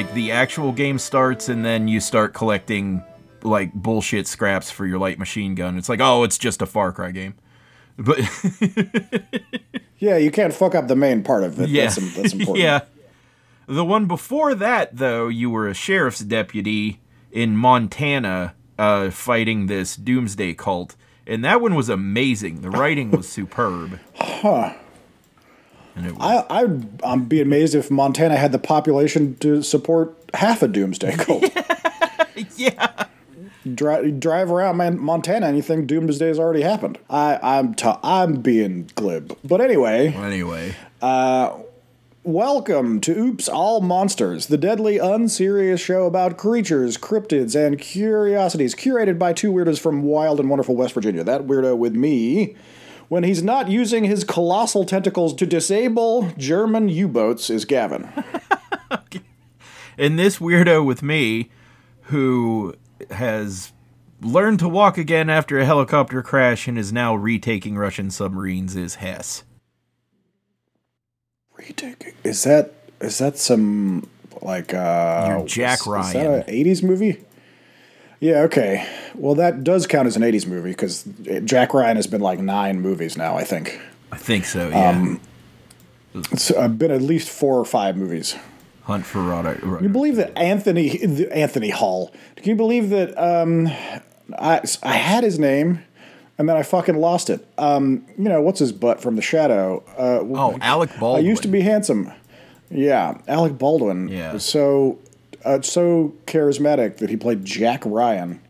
like the actual game starts, and then you start collecting like bullshit scraps for your light machine gun. It's like, oh, it's just a Far Cry game. But Yeah, you can't fuck up the main part of it. yeah, That's, that's important. yeah. The one before that, though, you were a sheriff's deputy in Montana, uh, fighting this doomsday cult, and that one was amazing. The writing was superb. Huh. I, I'd um, be amazed if Montana had the population to support half a doomsday cult. yeah. Dri- drive around man, Montana and you think doomsday has already happened. I, I'm t- I'm being glib. But anyway, Anyway, welcome to Oops All Monsters, the deadly, unserious show about creatures, cryptids, and curiosities, curated by two weirdos from wild and wonderful West Virginia. That weirdo with me. When he's not using his colossal tentacles to disable German U boats is Gavin. and this weirdo with me, who has learned to walk again after a helicopter crash and is now retaking Russian submarines, is Hess. Retaking. Is that is that some like uh Jack Ryan. Is that an 80s movie? Yeah, okay. Well, that does count as an 80s movie because Jack Ryan has been like nine movies now, I think. I think so. Yeah. It's uh, been at least four or five movies. Hunt for Rodder. Can you believe that Anthony Anthony Hall? Can you believe that um, I I had his name and then I fucking lost it? Um, you know what's his butt from The Shadow? Uh, Oh, Alec Baldwin. I used to be handsome. Yeah, Alec Baldwin. Yeah. so uh, so charismatic that he played Jack Ryan.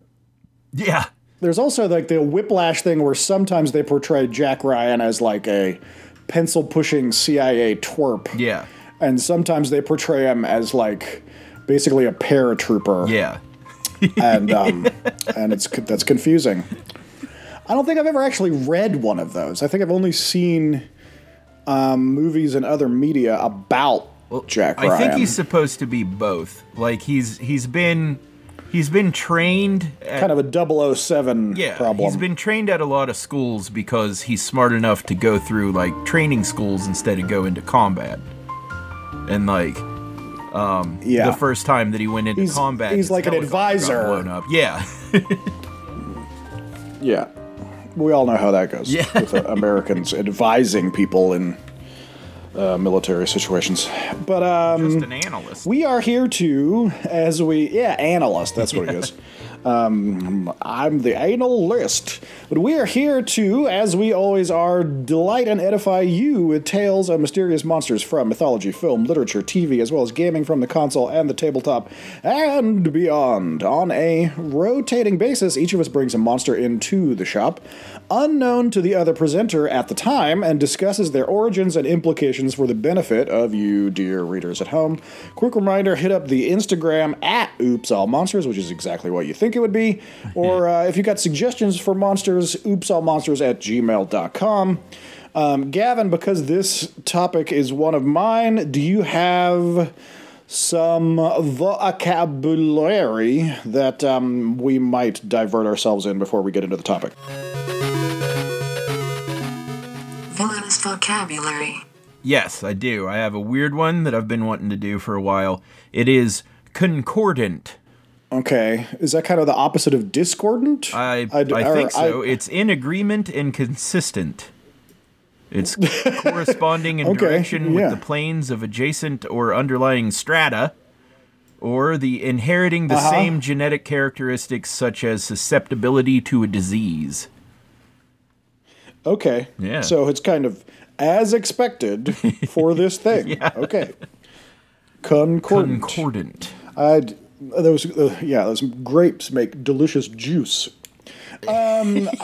Yeah. There's also like the whiplash thing where sometimes they portray Jack Ryan as like a pencil pushing CIA twerp. Yeah. And sometimes they portray him as like basically a paratrooper. Yeah. And um, and it's that's confusing. I don't think I've ever actually read one of those. I think I've only seen um, movies and other media about Jack Ryan. I think he's supposed to be both. Like he's he's been he's been trained at kind of a 007 yeah, problem. he's been trained at a lot of schools because he's smart enough to go through like training schools instead of go into combat. And like um yeah. the first time that he went into He's- combat, he's like an advisor. blown up. Yeah. Yeah. We all know how that goes Yeah. with uh, Americans advising people in uh, military situations. But um, Just an analyst. we are here to, as we, yeah, analyst, that's what he is. Um, I'm the analyst. But we are here to, as we always are, delight and edify you with tales of mysterious monsters from mythology, film, literature, TV, as well as gaming from the console and the tabletop and beyond. On a rotating basis, each of us brings a monster into the shop, unknown to the other presenter at the time, and discusses their origins and implications for the benefit of you, dear readers at home. Quick reminder hit up the Instagram at Oops All Monsters, which is exactly what you think it would be. Or uh, if you got suggestions for monsters, oopsallmonsters at gmail.com. Um, Gavin, because this topic is one of mine, do you have some vocabulary that um, we might divert ourselves in before we get into the topic? Villainous vocabulary. Yes, I do. I have a weird one that I've been wanting to do for a while. It is concordant. Okay, is that kind of the opposite of discordant? I I I, d- or think so. I- it's in agreement and consistent. It's corresponding in Okay, direction yeah. with the planes of adjacent or underlying strata, or the inheriting the Uh-huh. same genetic characteristics such as susceptibility to a disease. Okay. Yeah. So it's kind of as expected for this thing. yeah. Okay. Concordant. Concordant. I'd, those, uh, yeah, those grapes make delicious juice. Um,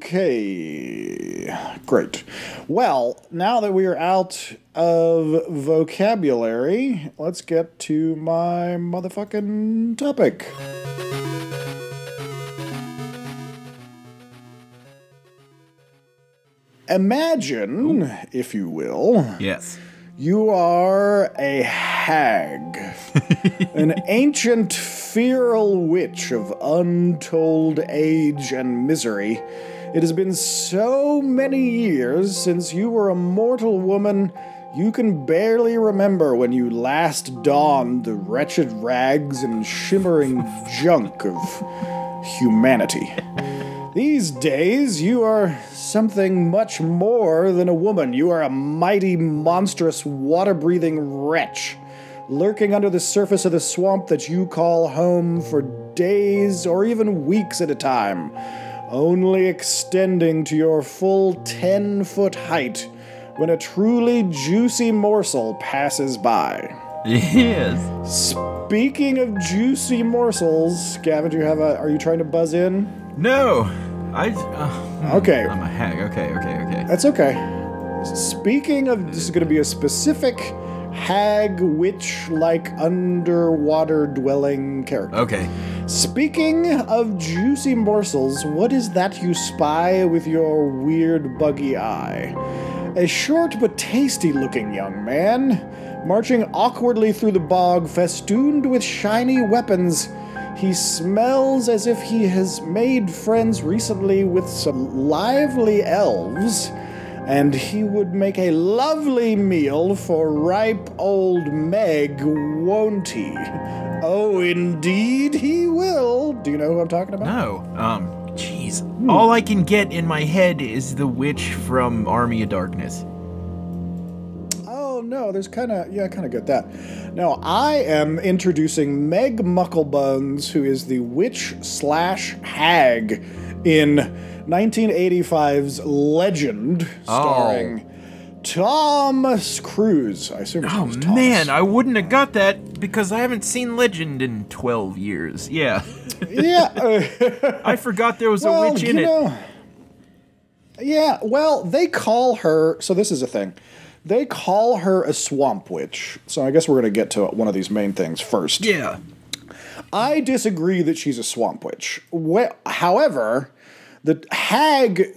okay. Great. Well, now that we are out of vocabulary, let's get to my motherfucking topic. Imagine, if you will, Yes. you are a hag, an ancient feral witch of untold age and misery. It has been so many years since you were a mortal woman You can barely remember when you last donned the wretched rags and shimmering junk of humanity. These days, you are something much more than a woman. You are a mighty, monstrous, water breathing wretch, lurking under the surface of the swamp that you call home for days or even weeks at a time, only extending to your full 10 foot height when a truly juicy morsel passes by. Yes. Speaking of juicy morsels, Gavin, do you have a. Are you trying to buzz in? No. I. Uh, Okay. I'm a hag. Okay, okay, okay. That's okay. Speaking of, this is going to be a specific hag witch like underwater dwelling character. Okay. Speaking of juicy morsels, what is that you spy with your weird buggy eye? A short but tasty looking young man, marching awkwardly through the bog festooned with shiny weapons. He smells as if he has made friends recently with some lively elves, and he would make a lovely meal for ripe old Meg, won't he? Oh, indeed he will. Do you know who I'm talking about? No. Um. Jeez. All I can get in my head is the witch from Army of Darkness. Oh no, there's kind of yeah, I kind of get that. Now, I am introducing Meg Mucklebones, who is the witch slash hag in 1985's Legend, starring Thomas Cruise. I assume. Oh man, I wouldn't have got that because I haven't seen Legend in 12 years. Yeah. yeah. uh, I forgot there was a witch in you it. know, yeah. Well, they call her. So this is a thing. They call her a swamp witch. So I guess we're going to get to one of these main things first. Yeah. I disagree that she's a swamp witch. Wh- however, the hag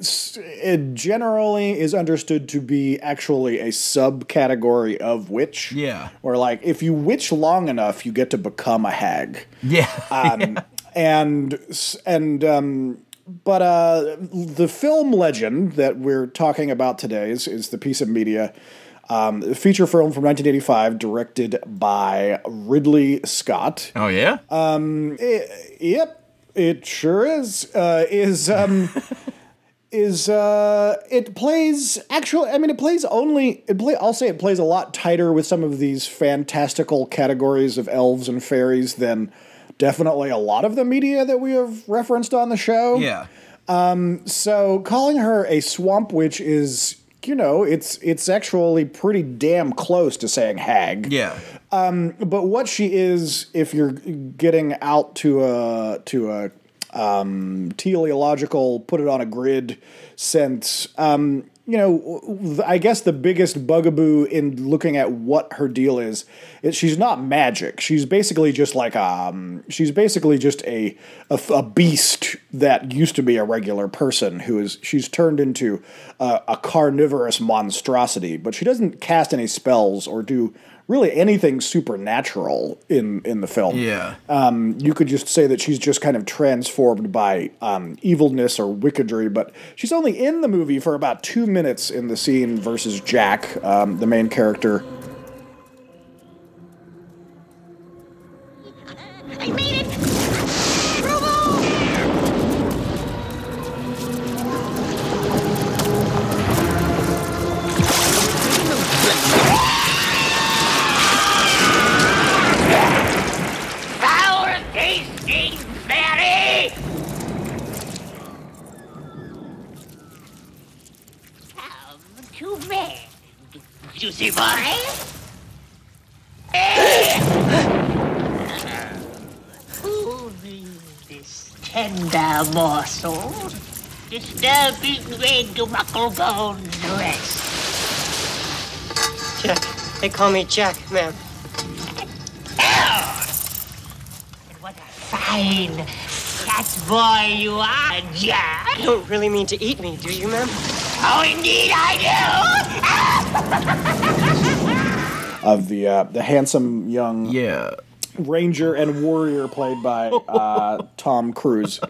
generally is understood to be actually a subcategory of witch. Yeah. Where, like, if you witch long enough, you get to become a hag. Yeah. Um, and and um, but uh, the film legend that we're talking about today is, is the piece of media. Um, feature film from 1985, directed by Ridley Scott. oh yeah. Um. Yep, it sure is. Uh, is um, is uh, it plays actually? I mean, it plays only. It play. I'll say it plays a lot tighter with some of these fantastical categories of elves and fairies than definitely a lot of the media that we have referenced on the show. yeah. So calling her a swamp witch is. You know, it's it's actually pretty damn close to saying hag. Yeah. But what she is, if you're getting out to a to a um, teleological, put it on a grid sense, um, you know, I guess the biggest bugaboo in looking at what her deal is, is she's not magic. She's basically just like um, she's basically just a, a a beast that used to be a regular person who is she's turned into a, a carnivorous monstrosity. But she doesn't cast any spells or do really anything supernatural in in the film. Yeah. Um, you could just say that she's just kind of transformed by um, evilness or wickedry, but she's only in the movie for about two minutes in the scene versus Jack, um, the main character. Disturbing Red Mucklebone's rest. Jack. They call me Jack, ma'am. And what a fine fat boy you are, Jack! You don't really mean to eat me, do you, ma'am? Oh, indeed I do! Of the uh, the handsome young Yeah. ranger and warrior played by uh, Tom Cruise.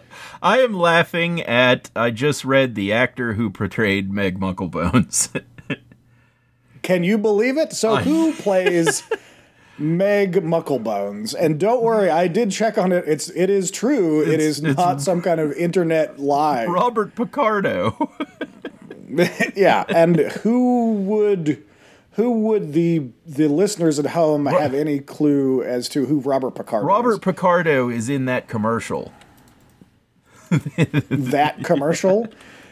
I am laughing at. I just read the actor who portrayed Meg Mucklebones. Can you believe it? So who plays Meg Mucklebones? And don't worry, I did check on it. It's it is true. It's- it's- not some kind of internet lie. Robert Picardo. yeah, and who would who would the the listeners at home have any clue as to who Robert Picardo is? Robert is? Picardo is in that commercial. that commercial?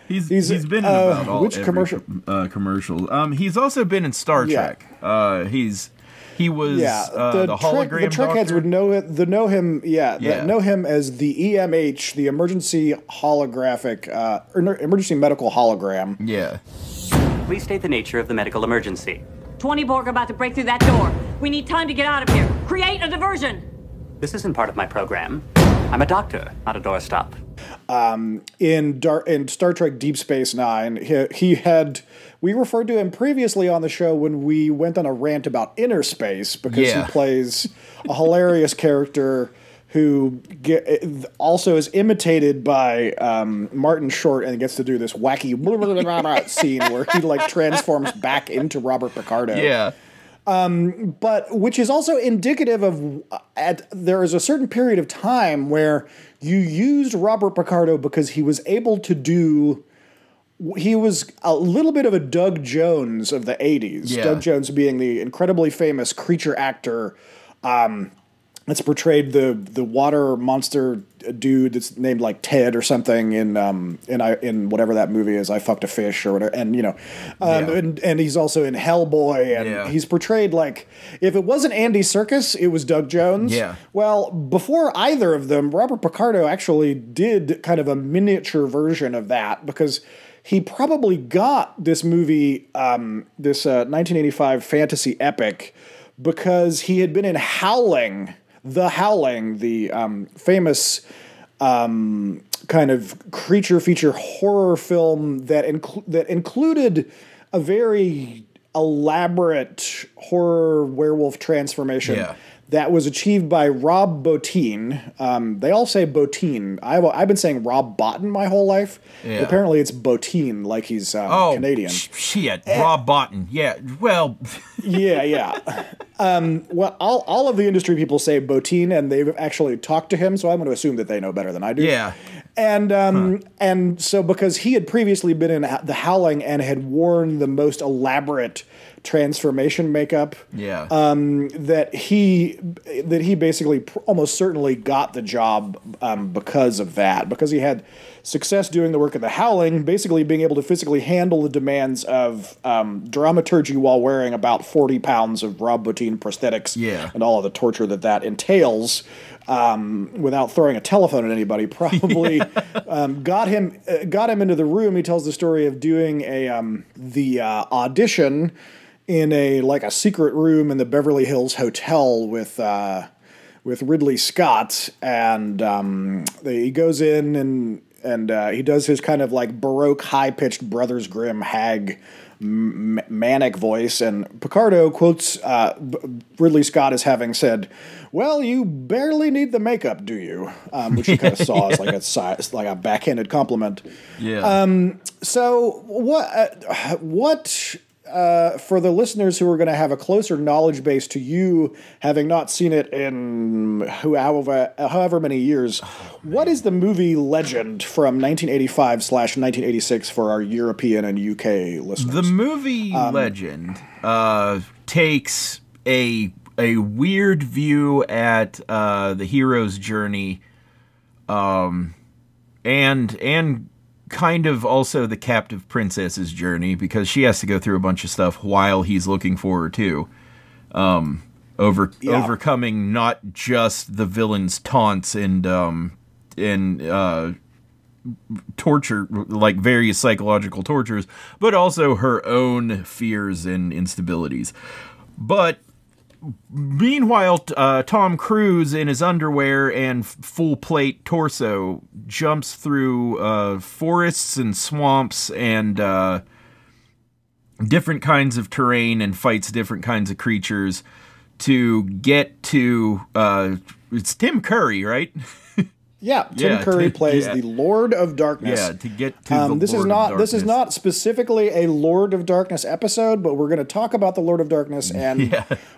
He's He's, he's been in uh, about all which every commercial? com- uh, commercial. Um, he's also been in Star Yeah. Trek. Uh, he's he was Yeah, uh, the, the, Trek, the Trekheads doctor. would know it. The know him, yeah, Yeah. The, know him as the EMH, the emergency holographic, uh, or emergency medical hologram. Yeah, Please state the nature of the medical emergency. 20 Borg about to break through that door. We need time to get out of here. Create a diversion. This isn't part of my program. I'm a doctor, not a doorstop. Um, in Dar- in Star Trek Deep Space Nine. He, he had we referred to him previously on the show when we went on a rant about inner space because Yeah. he plays a hilarious character who get, also is imitated by um, Martin Short and gets to do this wacky scene where he like transforms back into Robert Picardo yeah, but which is also indicative of at there is a certain period of time where you used Robert Picardo because he was able to do he was a little bit of a Doug Jones of the 80s. Yeah. Doug Jones being the incredibly famous creature actor um that's portrayed the the water monster dude that's named like Ted or something in um in I in whatever that movie is I fucked a fish or whatever and you know um, Yeah. and and he's also in Hellboy and Yeah. he's portrayed like if it wasn't Andy Serkis it was Doug Jones Yeah. well before either of them Robert Picardo actually did kind of a miniature version of that because he probably got this movie um this uh, 1985 fantasy epic because he had been in Howling the Howling, the um, famous um, kind of creature feature horror film that inclu- that included a very elaborate horror werewolf transformation Yeah. That was achieved by Rob Bottin. Um, they all say Bottin. I've, I've been saying Rob Bottin my whole life. Yeah. Apparently it's Bottin, like he's um, oh Canadian. sh- shit, Rob Botton. Yeah, well, yeah, yeah. Um, well, all, all of the industry people say Bottin, and they've actually talked to him, so I'm going to assume that they know better than I do. Yeah. And um, and so because he had previously been in the Howling and had worn the most elaborate transformation makeup, yeah, um, that he that he basically pr- almost certainly got the job um, because of that because he had success doing the work of the Howling, basically being able to physically handle the demands of um, dramaturgy while wearing about forty pounds of Rob Bottin prosthetics, Yeah. and all of the torture that that entails. Um, without throwing a telephone at anybody, probably um, got him uh, got him into the room. He tells the story of doing a um, the uh, audition in a like a secret room in the Beverly Hills Hotel with uh, with Ridley Scott, and um, he goes in and and uh, he does his kind of like baroque, high pitched Brothers Grimm hag. m- Manic voice, and Picardo quotes uh, B- Ridley Scott as having said, "Well, you barely need the makeup, do you?" Um, which he kind of saw as like a like a backhanded compliment. yeah. um, So what uh, what uh, for the listeners who are going to have a closer knowledge base to you, having not seen it in however however many years, what is the movie Legend from 1985 slash 1986 for our European and UK listeners? The movie Um, Legend uh, takes a a weird view at uh, the hero's journey, um, and and kind of also the captive princess's journey because she has to go through a bunch of stuff while he's looking for her too. Um, over Yeah. overcoming not just the villain's taunts and um and uh torture like various psychological tortures but also her own fears and instabilities but meanwhile uh, tom cruise in his underwear and full plate torso jumps through uh, forests and swamps and uh, different kinds of terrain and fights different kinds of creatures to get to uh, it's tim curry right Yeah, Tim Yeah, Curry to- plays yeah. the Lord of Darkness. Yeah, to get to Um, this is Lord of not this is not specifically a Lord of Darkness episode, but we're going to talk about the Lord of Darkness. And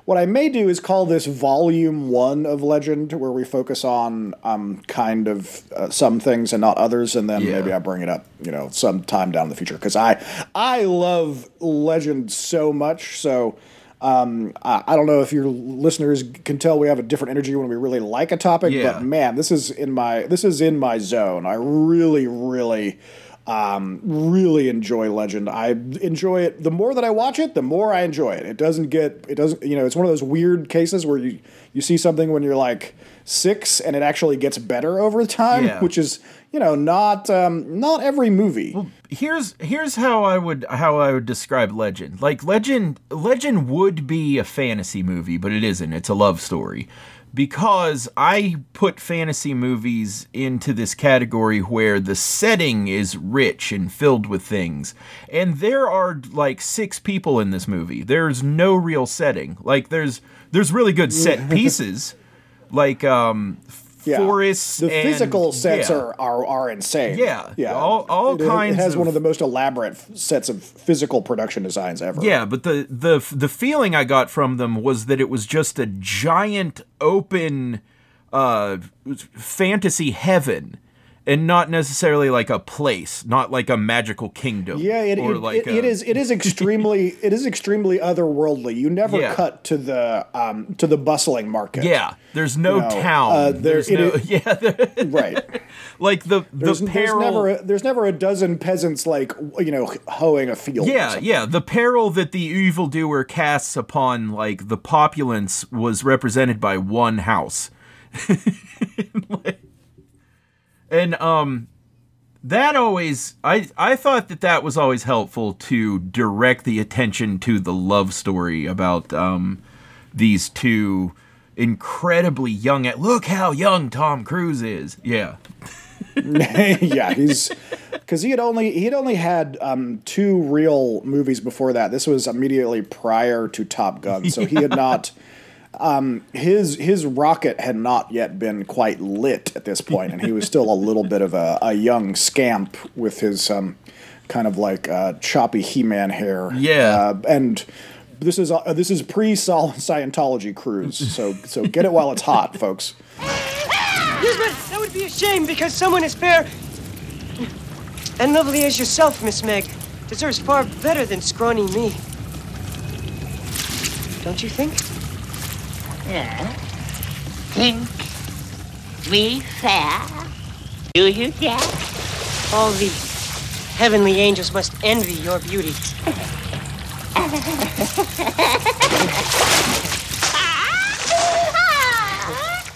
what I may do is call this Volume One of Legend, where we focus on um, kind of uh, some things and not others, and then Yeah. maybe I bring it up, you know, sometime down in the future because I I love Legend so much. So um, I, don't know if your listeners can tell we have a different energy when we really like a topic, Yeah. but man, this is in my this is in my zone. I really, really, um, really enjoy Legend. I enjoy it. The more that I watch it, the more I enjoy it. It doesn't get it doesn't you know it's one of those weird cases where you you see something when you're like six and it actually gets better over time, Yeah. which is you know not um, not every movie. Here's here's how I would how I would describe Legend. Like Legend Legend would be a fantasy movie, but it isn't. It's a love story. Because I put fantasy movies into this category where the setting is rich and filled with things. And there are like six people in this movie. There's no real setting. Like there's there's really good set pieces. Like um Yeah. forests The and- physical sets yeah. are, are are insane. Yeah. yeah. All- all it, kinds It has of- one of the most elaborate f- sets of physical production designs ever. Yeah, but the the the feeling I got from them was that it was just a giant open uh fantasy heaven and not necessarily like a place, not like a magical kingdom. Yeah, it, or it, like it, it a- is it is extremely it is extremely otherworldly. You never Yeah. cut to the um to the bustling market. Yeah, there's no You know, town. uh, there- there's no is- yeah, there- right. like the the There's, there's peril. never a, there's never a dozen peasants like you know hoeing a field. Yeah, yeah. The peril that the evildoer casts upon like the populace was represented by one house. Like- and um that always I I thought that that was always helpful to direct the attention to the love story about um these two incredibly young look how young Tom Cruise is. Yeah. yeah, he's because he had only he had only had um, two real movies before that. This was immediately prior to Top Gun, so he had not. Um, his his rocket had not yet been quite lit at this point, and he was still a little bit of a, a young scamp with his um, kind of like uh, choppy He-Man hair. Yeah. uh, and this is uh, this is pre Scientology cruise, so so get it while it's hot, folks. Elizabeth, that would be a shame because someone as fair and lovely as yourself, Miss Meg, deserves far better than scrawny me. Don't you think? Yeah. Think we fair? Do you, Jack? All the heavenly angels must envy your beauty.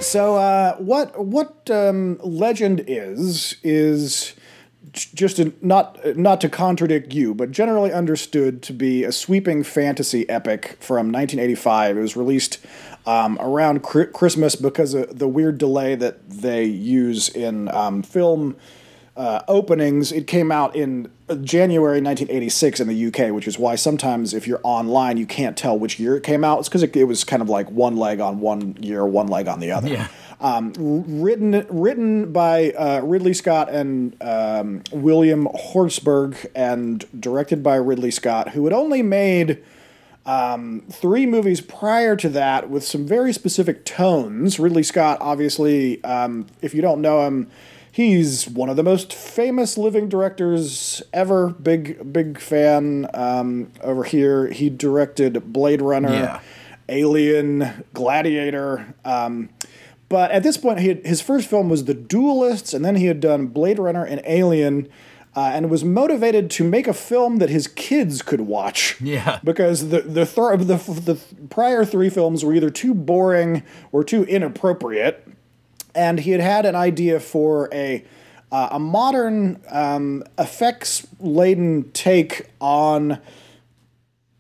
So, uh, what what um, legend is is just not not to contradict you, but generally understood to be a sweeping fantasy epic from 1985. It was released um, around cri- Christmas because of the weird delay that they use in um, film uh, openings. It came out in uh, January 1986 in the UK, which is why sometimes if you're online, you can't tell which year it came out. It's because it, it was kind of like one leg on one year, one leg on the other. Yeah. Um, written written by uh, Ridley Scott and um, William Hjortsberg, and directed by Ridley Scott, who had only made um, three movies prior to that with some very specific tones. Ridley Scott, obviously, um, if you don't know him, he's one of the most famous living directors ever. Big big fan um, over here. He directed Blade Runner, Yeah. Alien, Gladiator. Um, but at this point, he had, his first film was The Duelists, and then he had done Blade Runner and Alien, uh, and was motivated to make a film that his kids could watch. Yeah. Because the the, thir- the the prior three films were either too boring or too inappropriate, and he had had an idea for a uh, a modern um, effects laden take on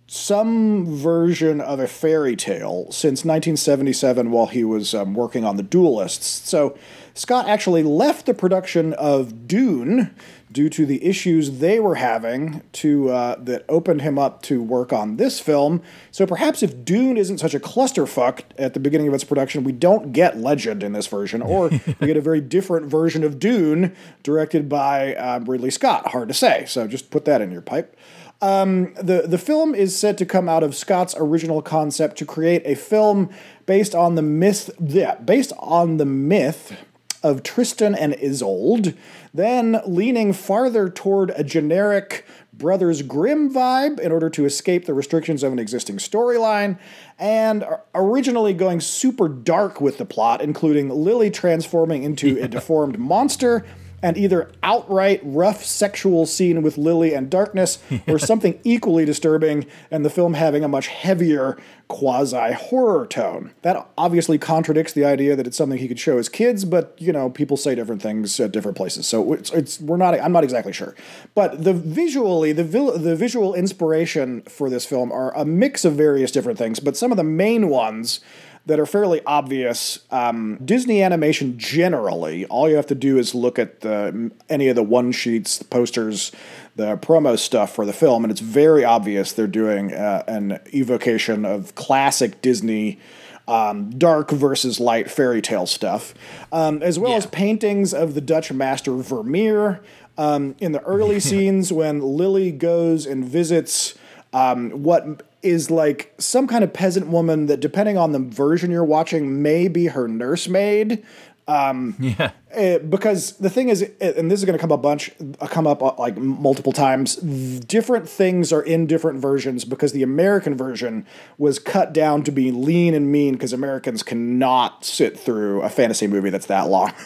some version of a fairy tale since 1977 while he was um, working on The Duelists. So Scott actually left the production of Dune due to the issues they were having to uh, that opened him up to work on this film. So perhaps if Dune isn't such a clusterfuck at the beginning of its production, we don't get Legend in this version, or we get a very different version of Dune directed by uh, Ridley Scott. Hard to say. So just put that in your pipe. Um, the the film is said to come out of Scott's original concept to create a film based on the myth, yeah, based on the myth of Tristan and Isolde, then leaning farther toward a generic Brothers Grimm vibe in order to escape the restrictions of an existing storyline, and originally going super dark with the plot, including Lily transforming into a deformed monster and either outright rough sexual scene with Lily and Darkness, or something equally disturbing, and the film having a much heavier quasi horror tone. That obviously contradicts the idea that it's something he could show his kids, but you know people say different things at different places, so it's, it's we're not. I'm not exactly sure, but the visually the the visual inspiration for this film are a mix of various different things, but some of the main ones that are fairly obvious. Um, Disney animation generally, all you have to do is look at the, any of the one sheets, the posters, the promo stuff for the film, and it's very obvious they're doing uh, an evocation of classic Disney. Um, dark versus light fairy tale stuff, um, as well yeah. as paintings of the Dutch master Vermeer. Um, in the early scenes, when Lily goes and visits um, what is like some kind of peasant woman that, depending on the version you're watching, may be her nursemaid. Um, yeah. Uh, because the thing is, and this is going to come a bunch, uh, come up uh, like multiple times. Different things are in different versions because the American version was cut down to be lean and mean because Americans cannot sit through a fantasy movie that's that long.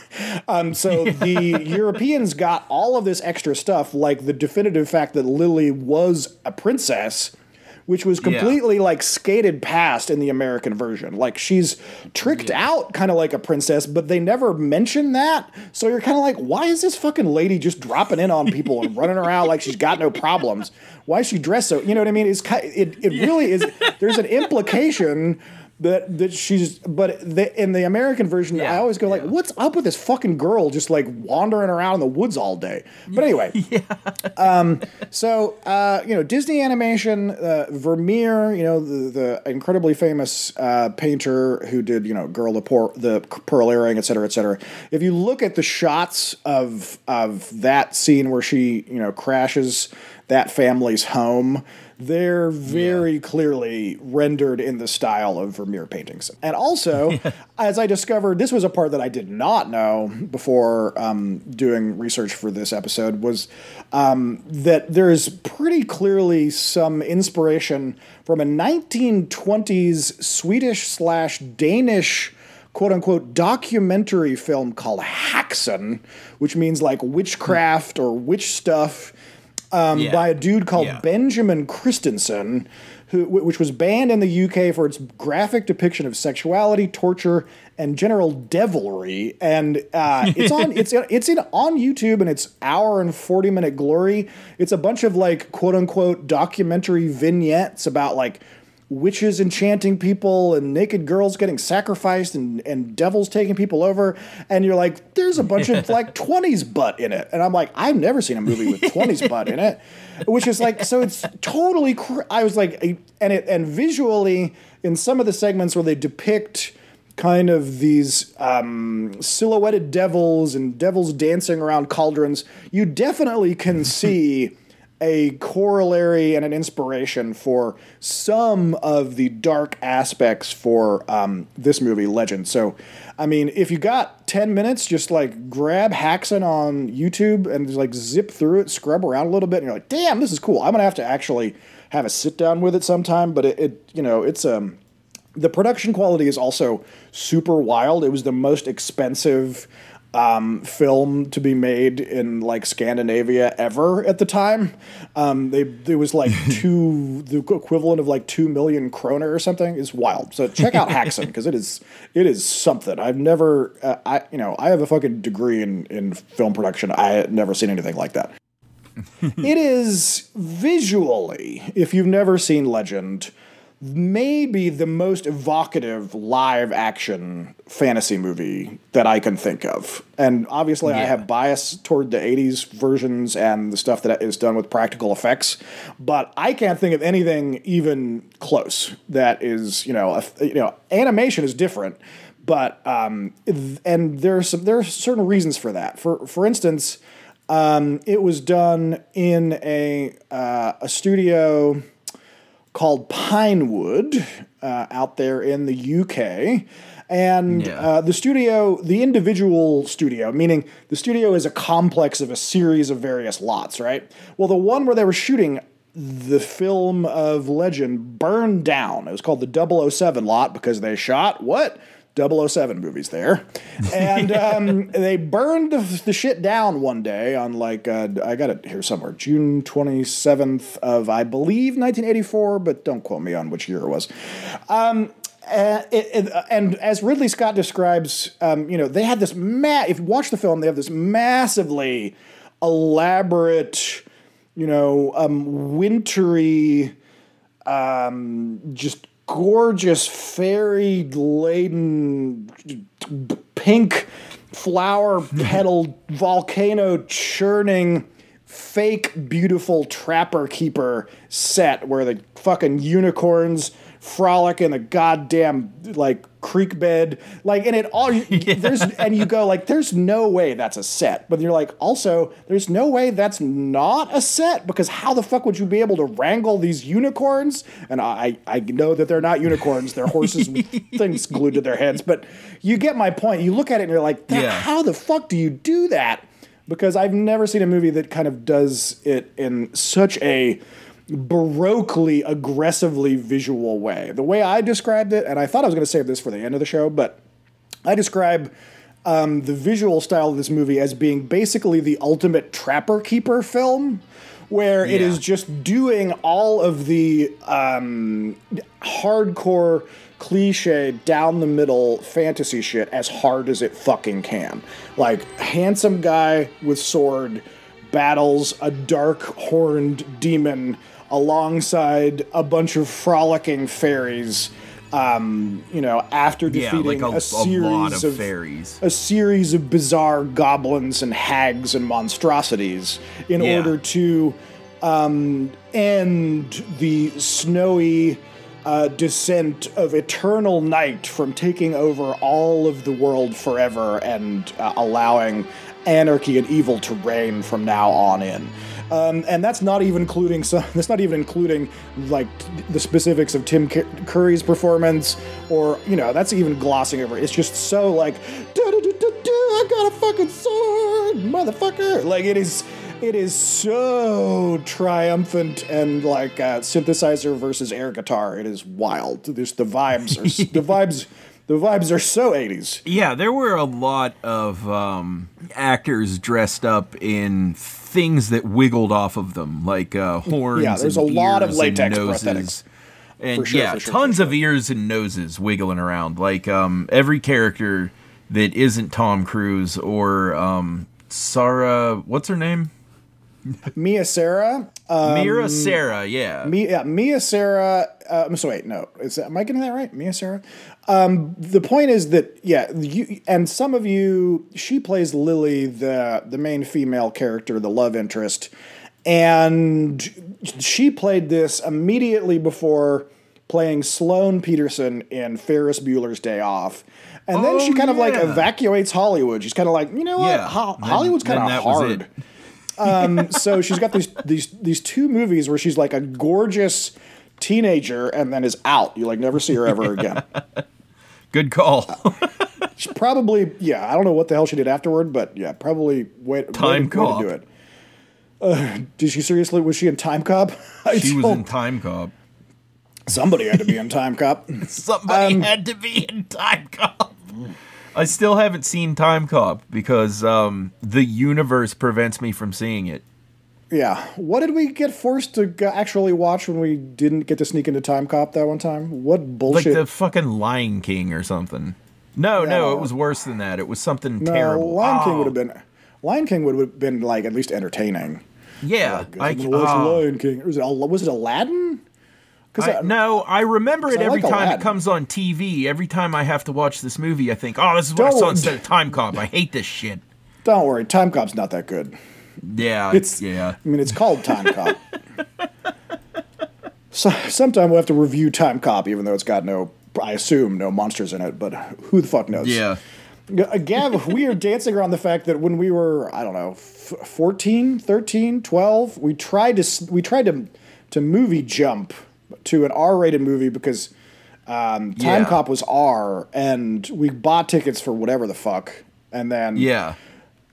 Um, so the Europeans got all of this extra stuff, like the definitive fact that Lily was a princess which was completely yeah. like skated past in the American version. Like she's tricked yeah. out kind of like a princess, but they never mention that. So you're kind of like, why is this fucking lady just dropping in on people and running around like she's got no problems? Why is she dressed so? You know what I mean? It's it it really is. There's an implication that that she's but the, in the American version yeah, I always go like what's up with this fucking girl just like wandering around in the woods all day? But anyway. Yeah. um, so uh, you know Disney animation uh, Vermeer you know the, the incredibly famous uh, painter who did you know Girl the Pearl, the Pearl Earring et cetera et cetera. If you look at the shots of of that scene where she you know crashes that family's home they're very yeah. clearly rendered in the style of Vermeer paintings. And also, as I discovered, this was a part that I did not know before um, doing research for this episode, was um, that there is pretty clearly some inspiration from a 1920s Swedish slash Danish quote unquote documentary film called Häxan, which means like witchcraft or witch stuff um, yeah. by a dude called yeah. Benjamin Christensen, who, which was banned in the UK for its graphic depiction of sexuality, torture, and general devilry. And uh, it's on it's it's in on YouTube and it's hour and forty minute glory. It's a bunch of like quote unquote documentary vignettes about like witches enchanting people and naked girls getting sacrificed and, and devils taking people over. And you're like, there's a bunch of like 20s butt in it. And I'm like, I've never seen a movie with 20s butt in it, which is like, so it's totally, cr- I was like, and it, and visually in some of the segments where they depict kind of these um, silhouetted devils and devils dancing around cauldrons, you definitely can see a corollary and an inspiration for some of the dark aspects for um, this movie, Legend. So, I mean, if you got 10 minutes, just like grab Häxan on YouTube and just like zip through it, scrub around a little bit, and you're like, damn, this is cool. I'm going to have to actually have a sit down with it sometime, but it, it you know, it's, um, the production quality is also super wild. It was the most expensive um, film to be made in like Scandinavia ever at the time. Um, they it was like two the equivalent of like two million kroner or something. is wild. So check out Häxan because it is it is something. I've never uh, I you know I have a fucking degree in in film production. I had never seen anything like that. it is visually, if you've never seen Legend, maybe the most evocative live action fantasy movie that I can think of. And obviously, I have bias toward the 80s versions and the stuff that is done with practical effects, but I can't think of anything even close that is, you know, a, you know, animation is different. But um, and there are some there are certain reasons for that. For for instance, um, it was done in a uh, a studio called Pinewood uh, out there in the UK. And Yeah. uh, the studio, the individual studio, meaning the studio is a complex of a series of various lots, right? Well, the one where they were shooting the film of legend burned down. It was called the 007 lot because they shot what? 007 movies there. And um, they burned the, the shit down one day on like, uh, I got it here somewhere, June 27th of, I believe, 1984, but don't quote me on which year it was. Um, uh, it, it, and as Ridley Scott describes, um, you know, they had this ma- if you watch the film, they have this massively elaborate, you know, um, wintry, um, just gorgeous fairy laden pink flower petal volcano churning fake beautiful trapper keeper set where the fucking unicorns frolic in the goddamn like creek bed. Like and it all there's and you go like there's no way that's a set. But you're like also there's no way that's not a set because how the fuck would you be able to wrangle these unicorns? And i i know that they're not unicorns. They're horses with things glued to their heads. But you get my point. You look at it and you're like Yeah. how the fuck do you do that? Because I've never seen a movie that kind of does it in such a baroquely, aggressively visual way. The way I described it, and I thought I was going to save this for the end of the show, but I describe um, the visual style of this movie as being basically the ultimate trapper keeper film, where it Yeah. is just doing all of the um, hardcore cliche down the middle fantasy shit as hard as it fucking can. Like handsome guy with sword battles a dark horned demon alongside a bunch of frolicking fairies. Um, you know, after Yeah, defeating like a, a, a series lot of, of fairies. a series of bizarre goblins and hags and monstrosities in Yeah. order to um, end the snowy uh, descent of eternal night from taking over all of the world forever and uh, allowing anarchy and evil to reign from now on in. Um, and that's not even including some. That's not even including like t- the specifics of Tim Cur- Curry's performance, or you know, that's even glossing over. It's just so like, I got a fucking sword, motherfucker! Like it is, it is so triumphant and like uh, synthesizer versus air guitar. It is wild. There's the vibes are the vibes. The vibes are so 80s. Yeah, there were a lot of um, actors dressed up in things that wiggled off of them, like uh, horns. Yeah, there's and a lot of latex and noses. prosthetics. And sure, yeah, sure, tons for of ears and noses wiggling around. Like um, every character that isn't Tom Cruise or um, Sarah, what's her name? Mia Sara. Uh, Mira Sarah, yeah. Mia, yeah, Mia Sara. Uh, I'm wait, no. Is that, am I getting that right? Mia Sara. Um, the point is that yeah, you and some of you, she plays Lily, the the main female character, the love interest, and she played this immediately before playing Sloane Peterson in Ferris Bueller's Day Off. And then she Oh, kind of like evacuates Hollywood. She's kind of like, you know what? Yeah, Ho- Hollywood's kind of hard. Um, so she's got these these these two movies where she's like a gorgeous teenager and then is out. You like never see her ever again. Good call. She probably yeah. I don't know what the hell she did afterward, but yeah, probably way, Time way, to- way to do it. Uh, did she seriously? Was she in Time Cop? I she was in Time Cop. Somebody had to be in Time Cop. Somebody Um, had to be in Time Cop. I still haven't seen Time Cop because um, the universe prevents me from seeing it. Yeah. What did we get forced to actually watch when we didn't get to sneak into Time Cop that one time? What bullshit? Like the fucking Lion King or something. No, no, No. it was worse than that. It was something no, terrible. Lion King Oh, would have oh. been. Lion King would have been like at least entertaining. Yeah, I, I watch oh, Lion King. Was it, was it Aladdin? I, no, I remember it I every like time Aladdin. it comes on TV. Every time I have to watch this movie, I think, "Oh, this is what I Don't- saw instead of Time Cop." I hate this shit. Don't worry, Time Cop's not that good. Yeah, It's yeah. I mean, it's called Time Cop. so sometime we'll have to review Time Cop, even though it's got no, I assume, no monsters in it. But who the fuck knows? Yeah. Uh, Gav, we are dancing around the fact that when we were, I don't know, f- 14, 13, 12, we tried to we tried to to movie jump to an R-rated movie because um, Time Yeah. Cop was R, and we bought tickets for whatever the fuck, and then Yeah.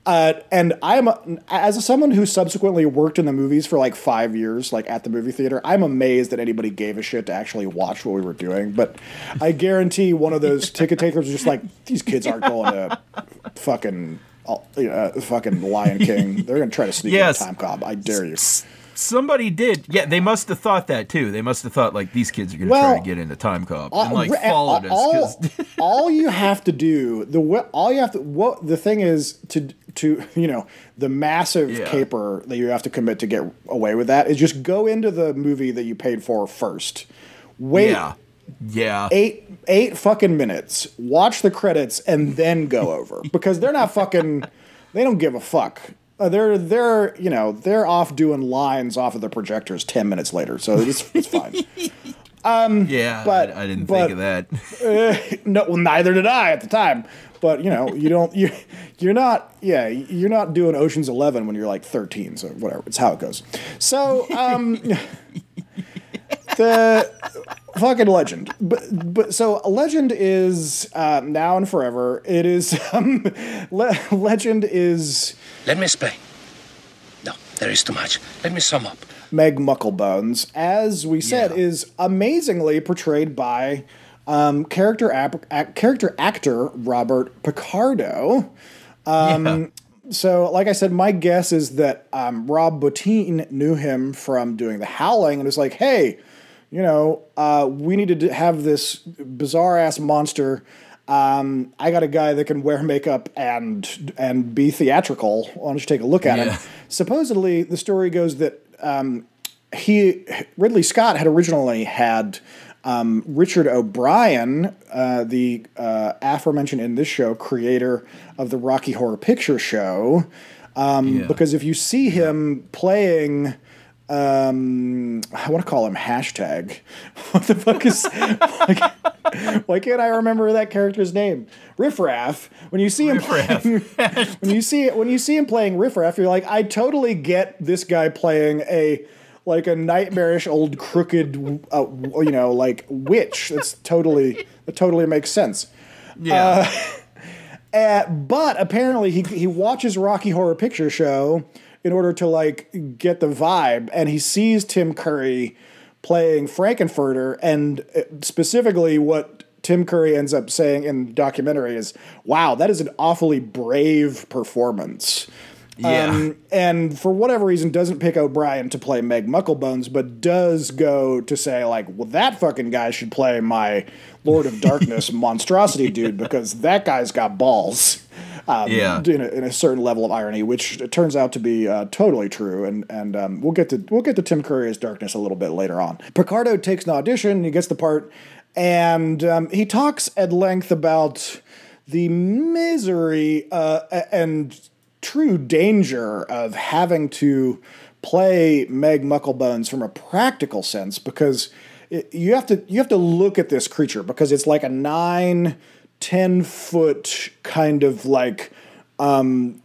Uh, and I'm a, as someone who subsequently worked in the movies for like five years, like at the movie theater. I'm amazed that anybody gave a shit to actually watch what we were doing. But I guarantee one of those ticket takers was just like, these kids aren't going to fucking. Uh, fucking Lion King. They're gonna try to sneak Yes. in Timecop. I dare you. Somebody did. Yeah, they must have thought that too. They must have thought like these kids are going to Well, try to get into Timecop and Uh, like re- followed all, us. 'cause- all you have to do the all you have to what the thing is to to you know the massive Yeah. caper that you have to commit to get away with that is just go into the movie that you paid for first. Wait yeah, yeah, eight eight fucking minutes, watch the credits, and then go over because they're not fucking. They don't give a fuck. Uh, they're they're you know they're off doing lines off of the projectors ten minutes later, so it's it's fine. yeah. but- I, I didn't but- think of that. no, well, neither did I at the time. But you know, you don't you you're not yeah you're not doing Ocean's Eleven when you're like 13. So whatever, it's how it goes. So um, the fucking legend. But but so a legend is uh, now and forever. It is um, le- legend is Let me explain. No, there is too much. Let me sum up. Meg Mucklebones, as we said, Yeah. is amazingly portrayed by um, character ap- ac- character actor Robert Picardo. Um, yeah. So, like I said, my guess is that um, Rob Bottin knew him from doing The Howling and was like, hey, you know, uh, we need to d- have this bizarre ass monster. Um, I got a guy that can wear makeup and and be theatrical. Why don't you take a look at Yeah. him? Supposedly, the story goes that um, he Ridley Scott had originally had um, Richard O'Brien, uh, the uh, aforementioned in this show creator of the Rocky Horror Picture Show, um, Yeah. because if you see him playing. Um, I want to call him hashtag. What the fuck is? why, why can't I remember that character's name? Riffraff. When you see him, Riff-Raff. playing, when you see when you see him playing Riffraff, you're like, I totally get this guy playing a like a nightmarish old crooked, uh, you know, like witch. That's totally that totally makes sense. yeah. Uh, but apparently he he watches Rocky Horror Picture Show in order to like get the vibe, and he sees Tim Curry playing Frank-N-Furter, and uh, specifically what Tim Curry ends up saying in the documentary is, "Wow, that is an awfully brave performance." Yeah. Um, and for whatever reason, doesn't pick O'Brien to play Meg Mucklebones, but does go to say like, well, that fucking guy should play my Lord of Darkness monstrosity dude because that guy's got balls. Um, Yeah. in a, in a certain level of irony, which turns out to be uh, totally true, and and um, we'll get to we'll get to Tim Curry's Darkness a little bit later on. Picardo takes an audition, he gets the part, and um, he talks at length about the misery uh, and true danger of having to play Meg Mucklebones from a practical sense because you have to you have to look at this creature because it's like a nine, ten foot kind of like um,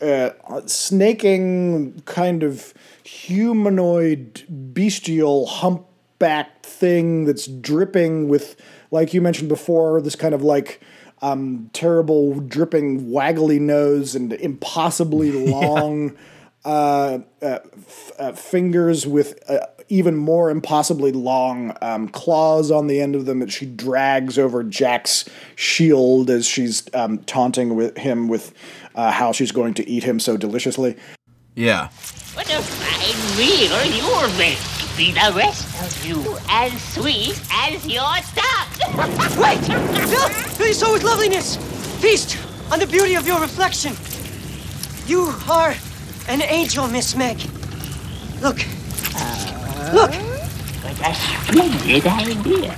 uh, snaking kind of humanoid bestial humpbacked thing that's dripping with like you mentioned before this kind of like um, terrible dripping waggly nose and impossibly long uh, uh, f- uh, fingers with uh, even more impossibly long um, claws on the end of them that she drags over Jack's shield as she's um, taunting with him with uh, how she's going to eat him so deliciously. yeah. What a fine meal you're making. Be the rest of you as sweet as your tongue. Wait! Fill, fill your soul with loveliness! Feast on the beauty of your reflection! You are an angel, Miss Meg. Look. Look! But a splendid idea.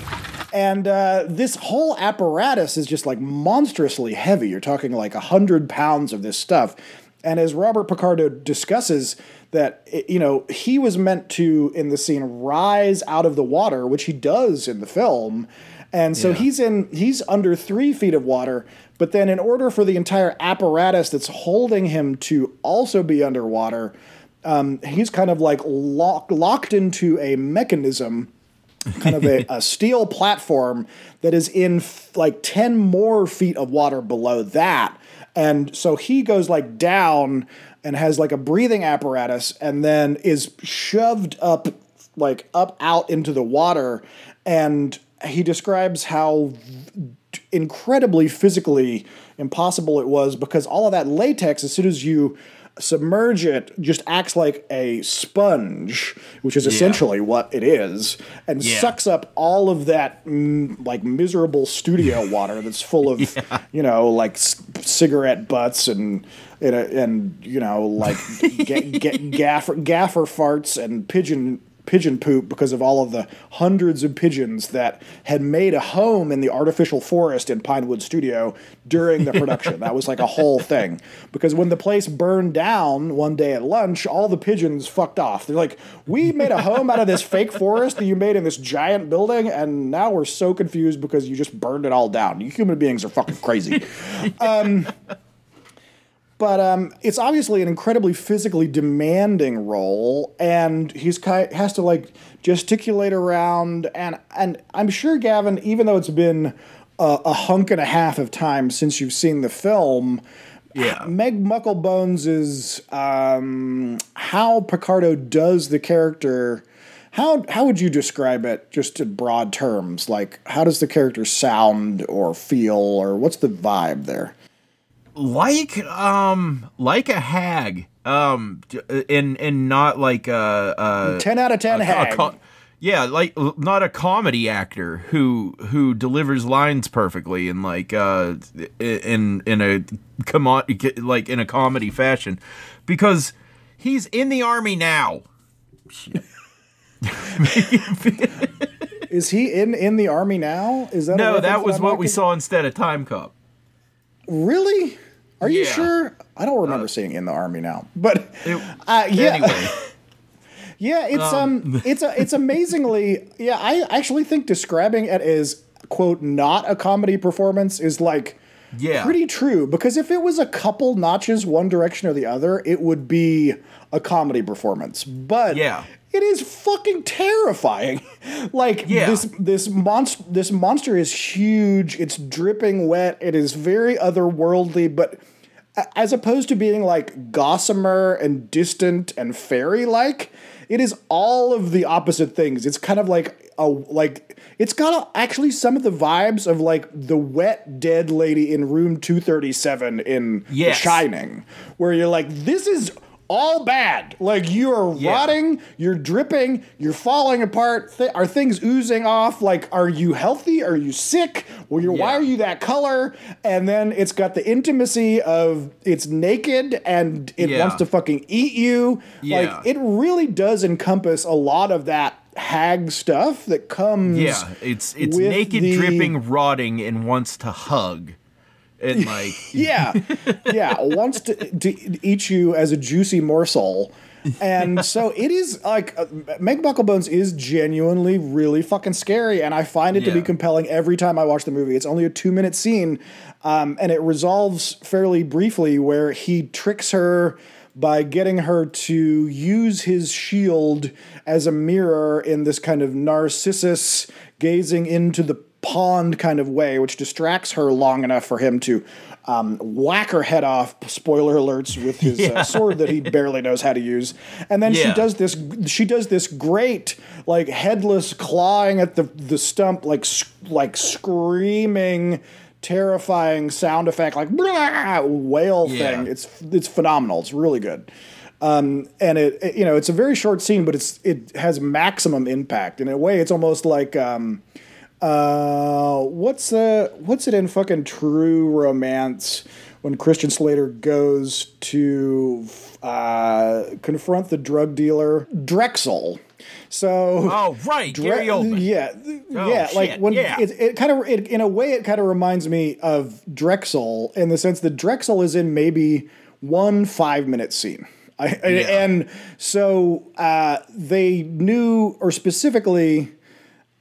And uh, this whole apparatus is just like monstrously heavy. You're talking like a hundred pounds of this stuff. And as Robert Picardo discusses, that you know he was meant to in the scene rise out of the water, which he does in the film, and so Yeah. he's in he's under three feet of water. But then, in order for the entire apparatus that's holding him to also be underwater, um, he's kind of like lock, locked into a mechanism kind of a, a steel platform that is in f- like 10 more feet of water below that. And so he goes like down and has like a breathing apparatus and then is shoved up, like up out into the water. And he describes how incredibly physically impossible it was because all of that latex, as soon as you submerge it, just acts like a sponge, which is essentially what it is, and Yeah. sucks up all of that mm, like miserable studio water that's full of, you know, like c- cigarette butts and. And, uh, and you know, like ga- ga- gaffer, gaffer farts and pigeon pigeon poop because of all of the hundreds of pigeons that had made a home in the artificial forest in Pinewood Studio during the production. that was like a whole thing. Because when the place burned down one day at lunch, all the pigeons fucked off. They're like, "We made a home out of this fake forest that you made in this giant building, and now we're so confused because you just burned it all down. You human beings are fucking crazy." Um, but um, it's obviously an incredibly physically demanding role, and he's ki- has to like gesticulate around, and and I'm sure Gavin, even though it's been a, a hunk and a half of time since you've seen the film, Yeah. Meg Mucklebones is um, how Picardo does the character. How how would you describe it, just in broad terms? Like, how does the character sound or feel, or what's the vibe there? Like um like a hag um and and not like a, a Ten out of ten a- a hag. co- yeah like not a comedy actor who who delivers lines perfectly and like uh in in a com- like in a comedy fashion because he's in the army now Is he in in the army now? Is that no that was what we saw instead of Timecop Really? Are you Yeah. Uh, sure? I don't remember seeing in the army now, but It- uh, yeah, anyway yeah, it's um, it's a, it's amazingly, yeah. I actually think describing it as quote not a comedy performance is like Yeah. pretty true because if it was a couple notches one direction or the other, it would be a comedy performance. But Yeah. it is fucking terrifying. like Yeah. this this monster this monster is huge. It's dripping wet. It is very otherworldly, but as opposed to being like gossamer and distant and fairy like, it is all of the opposite things. It's kind of like a like it's got a, actually some of the vibes of like the wet dead lady in room 237 in Yes. The Shining, where you're like this is all bad. Like you are Yeah. rotting, you're dripping, you're falling apart. Th- are things oozing off? Like, are you healthy? Are you sick? Well, you're, Why are you that color? And then it's got the intimacy of it's naked and it Yeah. wants to fucking eat you. Yeah. Like, it really does encompass a lot of that hag stuff that comes. Yeah, it's it's naked, the- dripping, rotting, and wants to hug, and like yeah, yeah, wants to, to eat you as a juicy morsel. And so it is like uh, Meg Mucklebones is genuinely really fucking scary, and I find it to be compelling every time I watch the movie. It's only a two minute scene, um, and it resolves fairly briefly where he tricks her by getting her to use his shield as a mirror in this kind of narcissus gazing into the pond kind of way, which distracts her long enough for him to um, whack her head off. Spoiler alerts with his uh, sword that he barely knows how to use, and then she does this. She does this great like headless clawing at the the stump, like like screaming. Terrifying sound effect, like "Blah!" whale Yeah. thing. It's it's phenomenal. It's really good um, and it, it- you know it's a very short scene, but it's it has maximum impact. In a way, it's almost like um, uh, what's the what's it in fucking True Romance when Christian Slater goes to uh, confront the drug dealer Drexl. So Oh, right, Gary Oldman. Yeah, Oh, yeah. Like when yeah. it, it kind of it, in a way it kind of reminds me of Drexl in the sense that Drexl is in maybe one five minute scene. I, And so uh, they knew, or specifically,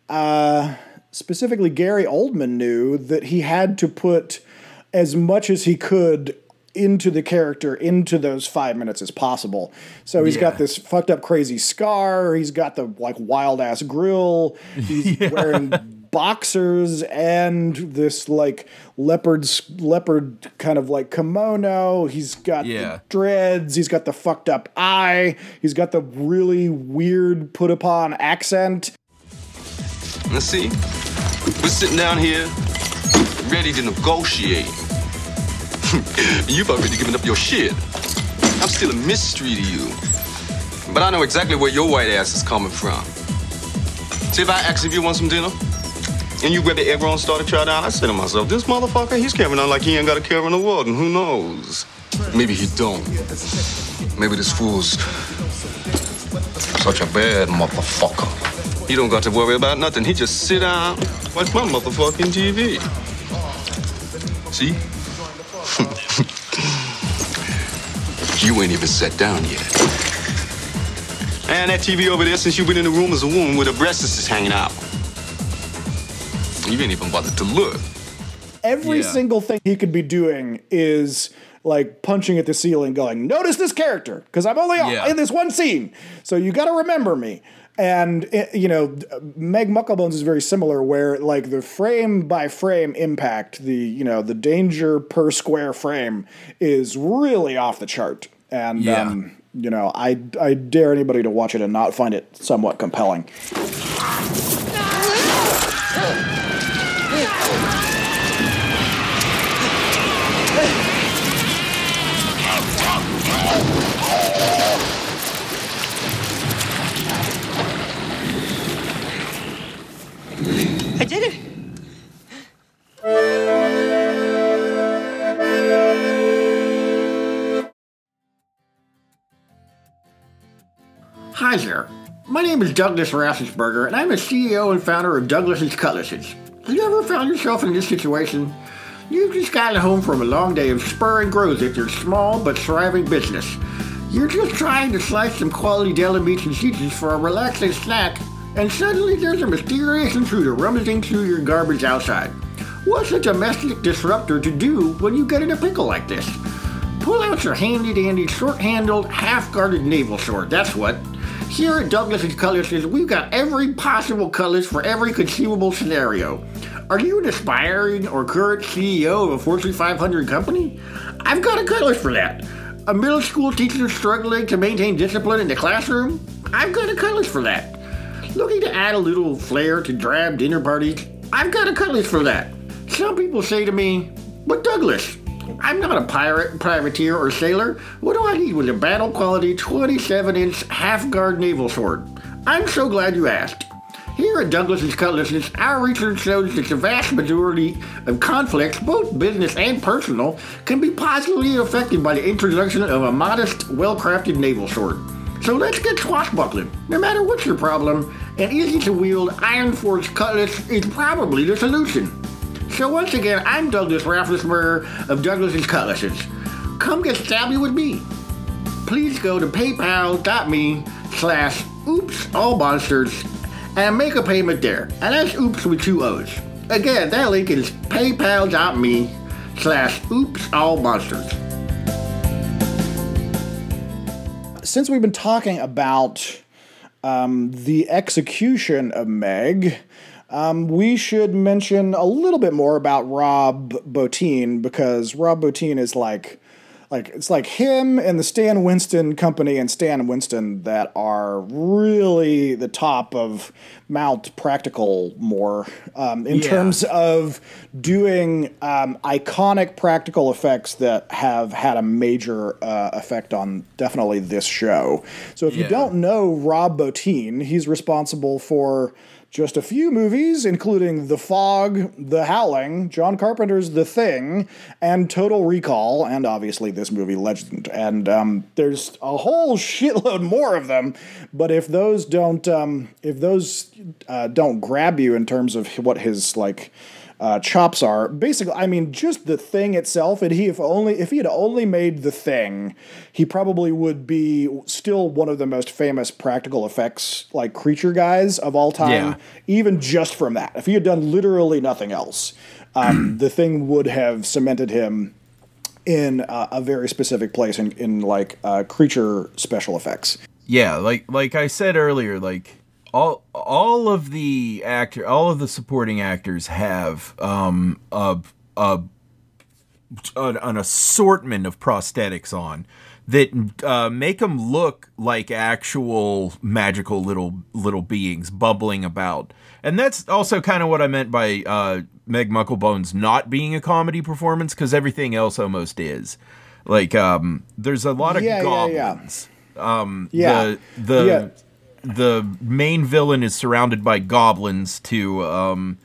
uh, specifically Gary Oldman knew that he had to put as much as he could into the character into those five minutes as possible. So he's got this fucked up crazy scar. He's got the like wild ass grill. He's wearing boxers and this like leopard leopard kind of like kimono. He's got Yeah. the dreads. He's got the fucked up eye. He's got the really weird put upon accent. Let's see. We're sitting down here, ready to negotiate. You've already given up your shit. I'm still a mystery to you. But I know exactly where your white ass is coming from. See, if I ask if you want some dinner, and you grab the egg roll and start to try down, I say to myself, this motherfucker, he's carrying on like he ain't got a care in the world, and who knows? Maybe he don't. Maybe this fool's such a bad motherfucker. He don't got to worry about nothing. He just sit down, watch my motherfucking TV. See? you ain't even sat down yet. And that TV over there, since you've been in the room, is a woman with her breasts is hanging out. You ain't even bothered to look. Every Yeah. single thing he could be doing is like punching at the ceiling, going, "Notice this character, because I'm only Yeah. in this one scene, so you got to remember me." And eh, you know, Meg Mucklebones is very similar, where like the frame by frame impact, the you know the danger per square frame is really off the chart. And Yeah. um, you know, I I dare anybody to watch it and not find it somewhat compelling. did it. Hi there. My name is Douglas Rassensberger, and I'm the CEO and founder of Douglas's Cutlasses. Have you ever found yourself in this situation? You've just gotten home from a long day of spur and growth at your small but thriving business. You're just trying to slice some quality deli meats and cheeses for a relaxing snack, and suddenly there's a mysterious intruder rummaging through your garbage outside. What's a domestic disruptor to do when you get in a pickle like this? Pull out your handy dandy short handled, half guarded naval sword, that's what. Here at Douglas's Cutlasses, we've got every possible cutlass for every conceivable scenario. Are you an aspiring or current CEO of a Fortune 500 company? I've got a cutlass for that. A middle school teacher struggling to maintain discipline in the classroom? I've got a cutlass for that. Looking to add a little flair to drab dinner parties? I've got a cutlass for that. Some people say to me, but Douglas, I'm not a pirate, privateer, or sailor. What do I need with a battle quality 27 inch half guard naval sword? I'm so glad you asked. Here at Douglas's Cutlasses, our research shows that the vast majority of conflicts, both business and personal, can be positively affected by the introduction of a modest, well crafted naval sword. So let's get swashbuckling. No matter what's your problem, an easy to wield iron-forged cutlass is probably the solution. So once again, I'm Douglas Rafflesberger of Douglas's Cutlasses. Come get stabby with me. Please go to paypal.me slash oops all monsters and make a payment there. And that's oops with two O's. Again, that link is paypal.me slash oops all monsters. since we've been talking about um, the execution of Meg, um, we should mention a little bit more about Rob Bottin because Rob Bottin is like, like it's like him and the Stan Winston company and Stan Winston that are really the top of Mount Practical more um, in Yeah. terms of doing um, iconic practical effects that have had a major uh, effect on definitely this show. So if you don't know Rob Bottin, he's responsible for just a few movies, including The Fog, The Howling, John Carpenter's The Thing, and Total Recall, and obviously this movie, Legend. And um, there's a whole shitload more of them. But if those don't, um, if those uh, don't grab you in terms of what his like uh, chops are. Basically, I mean, just the thing itself. And he, if only, if he had only made the thing, he probably would be still one of the most famous practical effects like creature guys of all time. Yeah. Even just from that, if he had done literally nothing else, um, the thing would have cemented him in uh, a very specific place in, in like uh, creature special effects. Yeah, like like I said earlier, like all all of the actor all of the supporting actors have um a, a an, an assortment of prosthetics on that uh, make them look like actual magical little little beings bubbling about. And that's also kind of what I meant by uh, Meg Mucklebones not being a comedy performance because everything else almost is. Like, um, there's a lot of Yeah, yeah, yeah. Um, Yeah. The the Yeah. The main villain is surrounded by goblins to um,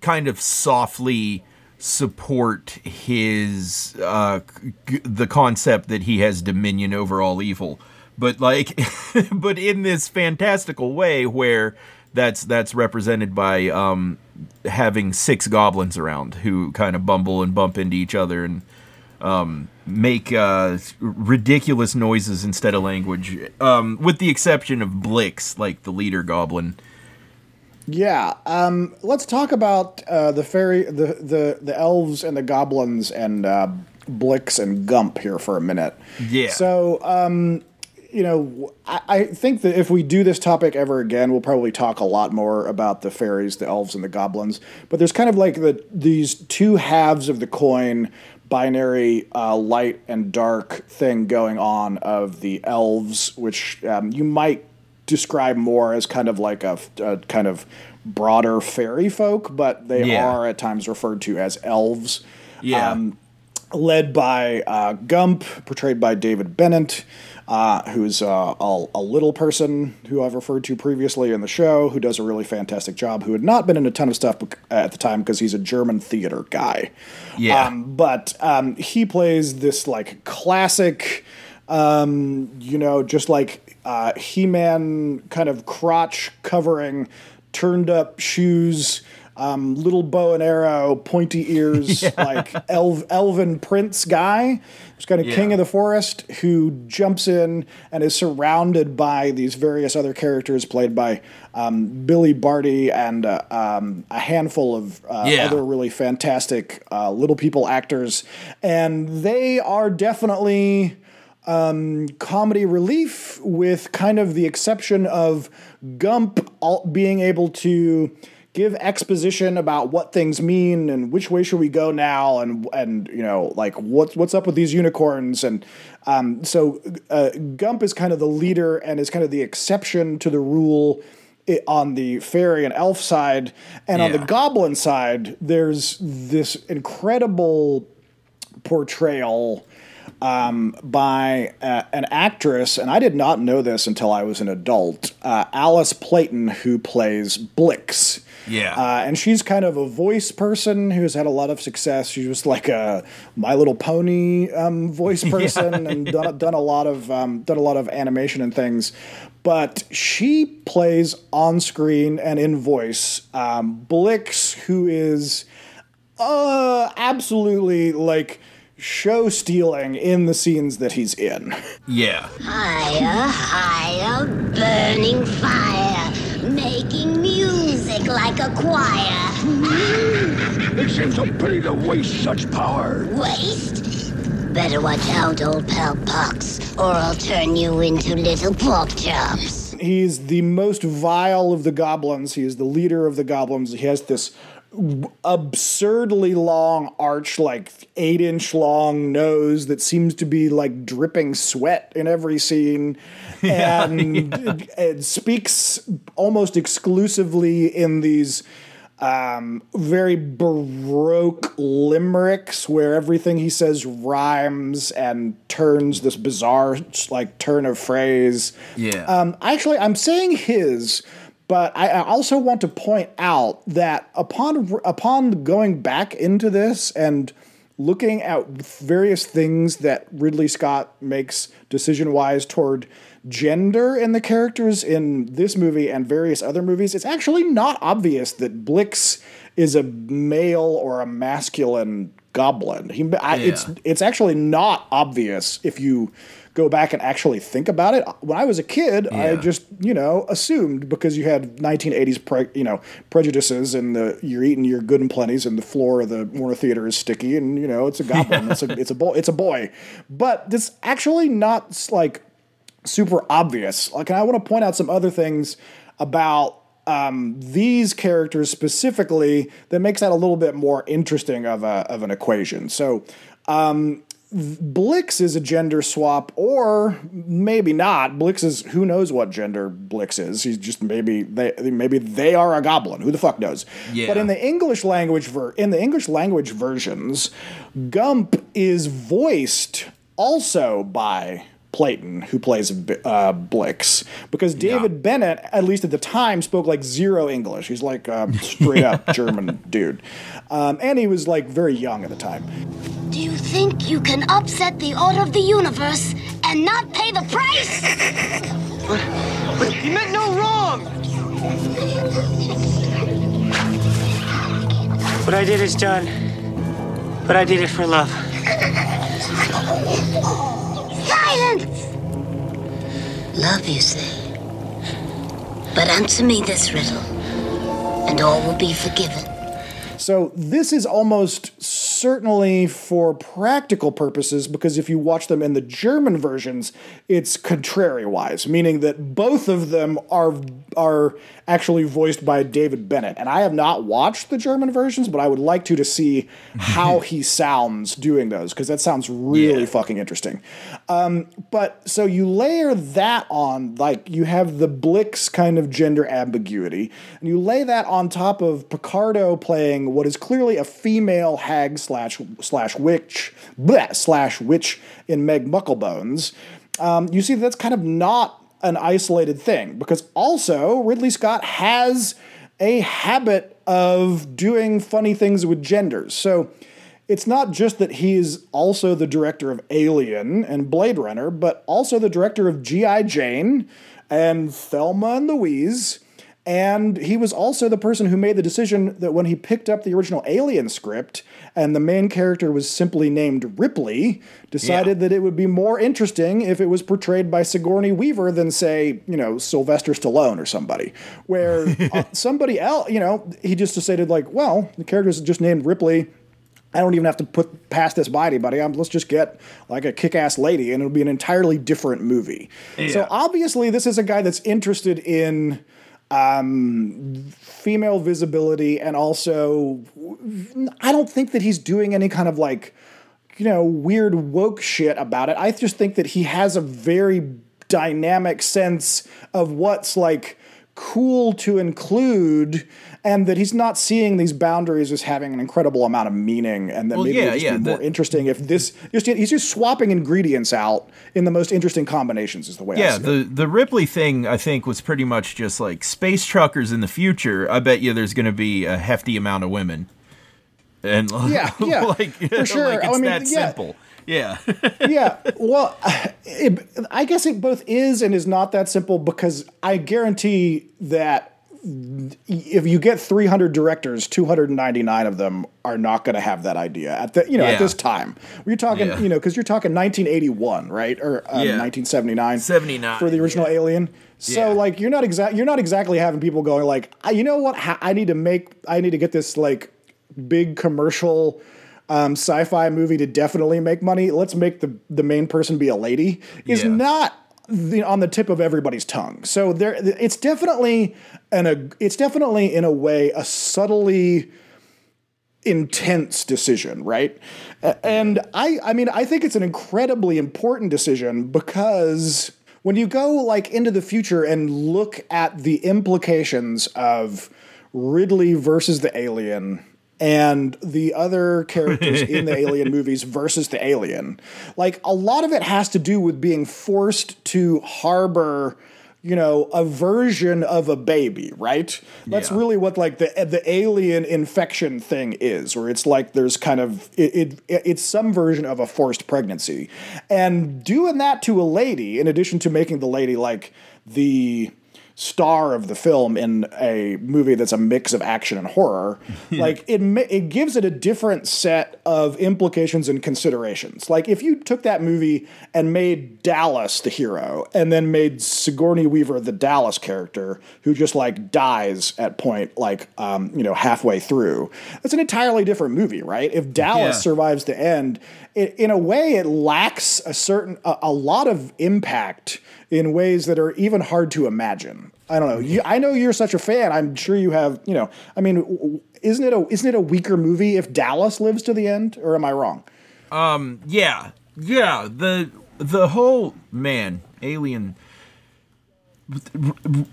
kind of softly support his uh, g- the concept that he has dominion over all evil. But like, but in this fantastical way where that's that's represented by um, having six goblins around who kind of bumble and bump into each other and um, make uh, ridiculous noises instead of language, um, with the exception of Blix, like the leader goblin. Yeah, um, let's talk about uh, the fairy, the, the the elves and the goblins and uh, Blix and Gump here for a minute. Yeah. So, um, you know, I, I think that if we do this topic ever again, we'll probably talk a lot more about the fairies, the elves, and the goblins. But there's kind of like the these two halves of the coin, binary uh, light and dark thing going on of the elves, which um, you might describe more as kind of like a, a kind of broader fairy folk, but they Yeah. are at times referred to as elves. Yeah. Um, led by uh, Gump, portrayed by David Bennent, uh, who's uh, a, a little person who I've referred to previously in the show, who does a really fantastic job, who had not been in a ton of stuff at the time because he's a German theater guy. Yeah. Um, but um, he plays this like classic, um, you know, just like uh, He Man kind of crotch covering, turned up shoes. Um, little bow and arrow, pointy ears, like elv, elven prince guy, who's kind of Yeah. king of the forest, who jumps in and is surrounded by these various other characters played by um, Billy Barty and uh, um, a handful of uh, Yeah. other really fantastic uh, little people actors, and they are definitely um, comedy relief, with kind of the exception of Gump all, being able to give exposition about what things mean and which way should we go now and and you know like what's what's up with these unicorns and um, so uh, Gump is kind of the leader and is kind of the exception to the rule on the fairy and elf side. And on the goblin side there's this incredible portrayal um, by uh, an actress, and I did not know this until I was an adult, uh, Alice Playten, who plays Blix. Yeah. Uh, and she's kind of a voice person who's had a lot of success. She was like a My Little Pony um, voice person and done, done a lot of um, done a lot of animation and things. But she plays on screen and in voice um, Blix, who is uh, absolutely like show stealing in the scenes that he's in. Yeah. Higher, higher, burning fire, making music like a choir. It seems a pity to waste such power. Waste? Better watch out, old pal Pox, or I'll turn you into little pork chops. He's the most vile of the goblins. He is the leader of the goblins. He has this absurdly long arch, like eight inch long nose that seems to be like dripping sweat in every scene. And it, it speaks almost exclusively in these um, very baroque limericks where everything he says rhymes and turns this bizarre like turn of phrase. Yeah. Um, actually, I'm saying his But I, I also want to point out that upon upon going back into this and looking at various things that Ridley Scott makes decision wise toward gender in the characters in this movie and various other movies, it's actually not obvious that Blix is a male or a masculine goblin. He, I, It's it's actually not obvious if you go back and actually think about it. When I was a kid, I just you know assumed because you had 1980s pre, you know prejudices and the you're eating your good and plenties and the floor of the Warner Theater is sticky and you know it's a goblin. It's a it's a boy. It's a boy. But it's actually not like super obvious. Like, and I want to point out some other things about um, these characters specifically that makes that a little bit more interesting of a of an equation. So. Um, Blix is a gender swap, or maybe not. Blix is who knows what gender Blix is. He's just maybe they maybe they are a goblin. Who the fuck knows? Yeah. But in the English language ver- in the English language versions, Gump is voiced also by Playten, who plays uh, Blix, because David Bennent, at least at the time, spoke like zero English. He's like a straight up German dude, um, and he was like very young at the time. Do you think you can upset the order of the universe and not pay the price? But he meant no wrong! What I did is done. But I did it for love. Love, you say? But answer me this riddle, and all will be forgiven. So this is almost certainly for practical purposes because if you watch them in the German versions, it's contrary wise, meaning that both of them are are actually voiced by David Bennent. And I have not watched the German versions, but I would like to to see how he sounds doing those because that sounds really fucking interesting. Um, but so you layer that on, like you have the Blix kind of gender ambiguity, and you lay that on top of Picardo playing what is clearly a female hag slash slash witch bleh, slash witch in Meg Mucklebones. Um, you see that's kind of not an isolated thing because also Ridley Scott has a habit of doing funny things with genders. So it's not just that he's also the director of Alien and Blade Runner, but also the director of G.I. Jane and Thelma and Louise. And he was also the person who made the decision that when he picked up the original Alien script and the main character was simply named Ripley, decided that it would be more interesting if it was portrayed by Sigourney Weaver than, say, you know, Sylvester Stallone or somebody. Where uh, somebody else, you know, he just decided, like, well, the character's just named Ripley. I don't even have to put past this by anybody. I'm, let's just get like a kick-ass lady, and it'll be an entirely different movie. So obviously, this is a guy that's interested in um, female visibility, and also, I don't think that he's doing any kind of like, you know, weird woke shit about it. I just think that he has a very dynamic sense of what's like cool to include and that he's not seeing these boundaries as having an incredible amount of meaning and that Well, maybe yeah, it would just yeah, be more interesting if this just he's just swapping ingredients out in the most interesting combinations is the way I Yeah, see it. the the Ripley thing I think was pretty much just like space truckers in the future. I bet you there's going to be a hefty amount of women. And Yeah, yeah, like, for sure. like it's I mean, that yeah. simple. Yeah. yeah. Well, it, I guess it both is and is not that simple because I guarantee that if you get 300 directors, 299 of them are not going to have that idea at the you know Yeah. at this time. You're talking Yeah. you know because you're talking 1981, right, or um, Yeah. 1979, 79, for the original Alien. So like you're not exact you're not exactly having people going like "I- you know what I need to make I need to get this like big commercial um, sci-fi movie to definitely make money. Let's make the the main person be a lady. Is not the, on the tip of everybody's tongue. So there, it's definitely an a, it's definitely in a way a subtly intense decision, right? And I I mean I think it's an incredibly important decision because when you go like into the future and look at the implications of Ridley versus the alien and the other characters in the alien movies versus the alien like a lot of it has to do with being forced to harbor you know, a version of a baby, right? That's Yeah. really what like the the alien infection thing is, where it's like there's kind of it, it it's some version of a forced pregnancy, and doing that to a lady, in addition to making the lady like the star of the film in a movie that's a mix of action and horror like it it gives it a different set of implications and considerations like if you took that movie and made Dallas the hero and then made Sigourney Weaver the Dallas character who just like dies at point like um you know halfway through that's an entirely different movie right if Dallas Yeah. survives the end it, in a way it lacks a certain a, a lot of impact in ways that are even hard to imagine. I don't know. You, I know you're such a fan. I'm sure you have. You know. I mean, isn't it a isn't it a weaker movie if Dallas lives to the end, or am I wrong? Um, yeah, yeah. The the whole man alien.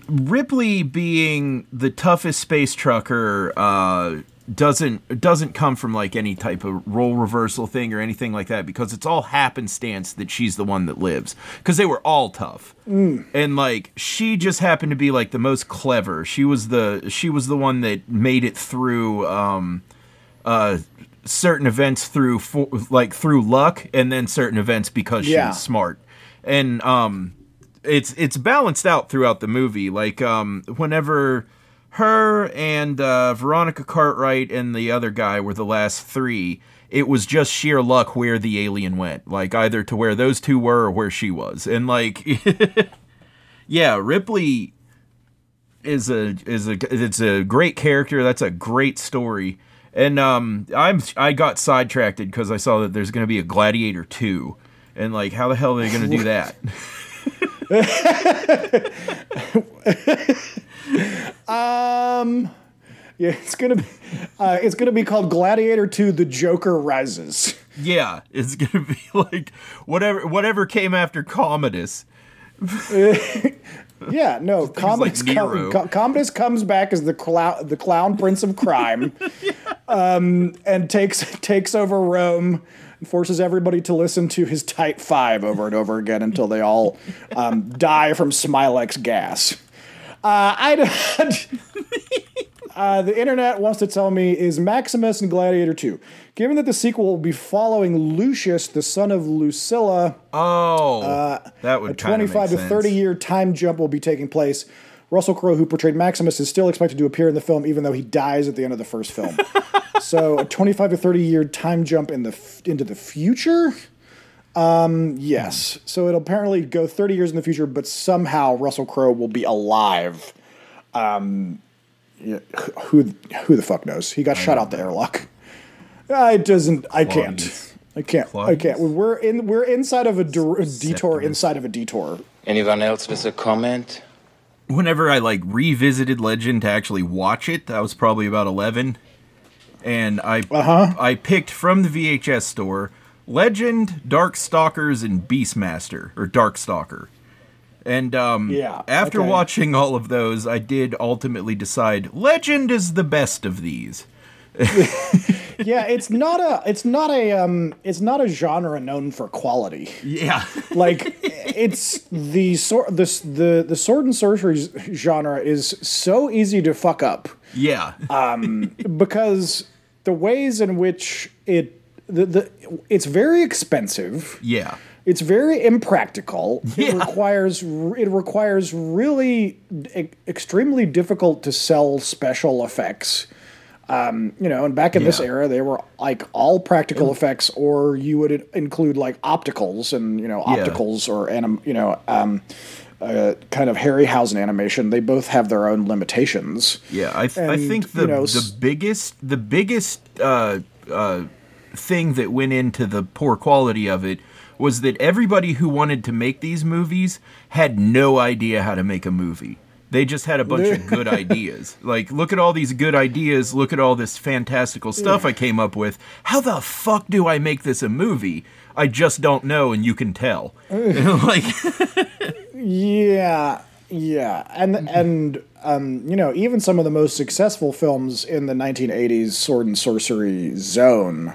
Ripley being the toughest space trucker uh, doesn't doesn't come from like any type of role reversal thing or anything like that because it's all happenstance that she's the one that lives because they were all tough. And like she just happened to be like the most clever. She was the she was the one that made it through um uh certain events through fo- like through luck and then certain events because Yeah. was smart. And um it's it's balanced out throughout the movie. Like um whenever her and uh, Veronica Cartwright and the other guy were the last three. It was just sheer luck where the alien went, like either to where those two were or where she was, and like, yeah, Ripley is a is a it's a great character. That's a great story, and um, I'm I got sidetracked because I saw that there's going to be a Gladiator two, and like, how the hell are they going to do that? Um, yeah, it's gonna be uh, it's gonna be called Gladiator Two: The Joker Rises. Yeah, it's gonna be like whatever whatever came after Commodus. Yeah, no, Commodus, like com- Nero. Co- Commodus comes back as the clown, the clown prince of crime, um, and takes takes over Rome, and forces everybody to listen to his type five over and over again until they all um, die from Smilex gas. Uh, I don't- uh, the internet wants to tell me is Maximus and Gladiator 2. Given that the sequel will be following Lucius, the son of Lucilla, Oh, that would a kinda make 25 to sense. 30 year time jump will be taking place. Russell Crowe, who portrayed Maximus, is still expected to appear in the film, even though he dies at the end of the first film. so, a 25 to 30 year time jump in the f- into the future. Um, yes. So it'll apparently go 30 years in the future, but somehow Russell Crowe will be alive. Um, who who the fuck knows? He got shot out the airlock. It doesn't. I can't. I can't. I can't. We're in. We're inside of a, dor- a detour. Inside of a detour. Anyone else with a comment? Whenever I like revisited Legend to actually watch it, that was probably about eleven, and I Uh-huh. I picked from the VHS store Legend, Dark Stalkers, and Beastmaster or Dark Stalker. And um, Yeah, after okay. watching all of those, I did ultimately decide Legend is the best of these. yeah, it's not a. It's not a. Um. It's not a genre known for quality. Yeah. like it's the sort this the the sword and sorcery genre is so easy to fuck up Yeah. um, because the ways in which it the, the it's very expensive. yeah. It's very impractical. It Yeah. requires it requires really e- extremely difficult to sell special effects. Um, you know, and back in this era, they were like all practical effects, or you would include like opticals and you know Yeah. opticals or anim, you know, um, uh, kind of Harryhausen animation. They both have their own limitations. Yeah, I, th- I think the you know, the biggest the biggest uh, uh, thing that went into the poor quality of it was that everybody who wanted to make these movies had no idea how to make a movie. They just had a bunch of good ideas. Like, look at all these good ideas. Look at all this fantastical stuff I came up with. How the fuck do I make this a movie? I just don't know, and you can tell. like, Yeah, yeah, and and um, you know, even some of the most successful films in the 1980s sword and sorcery zone,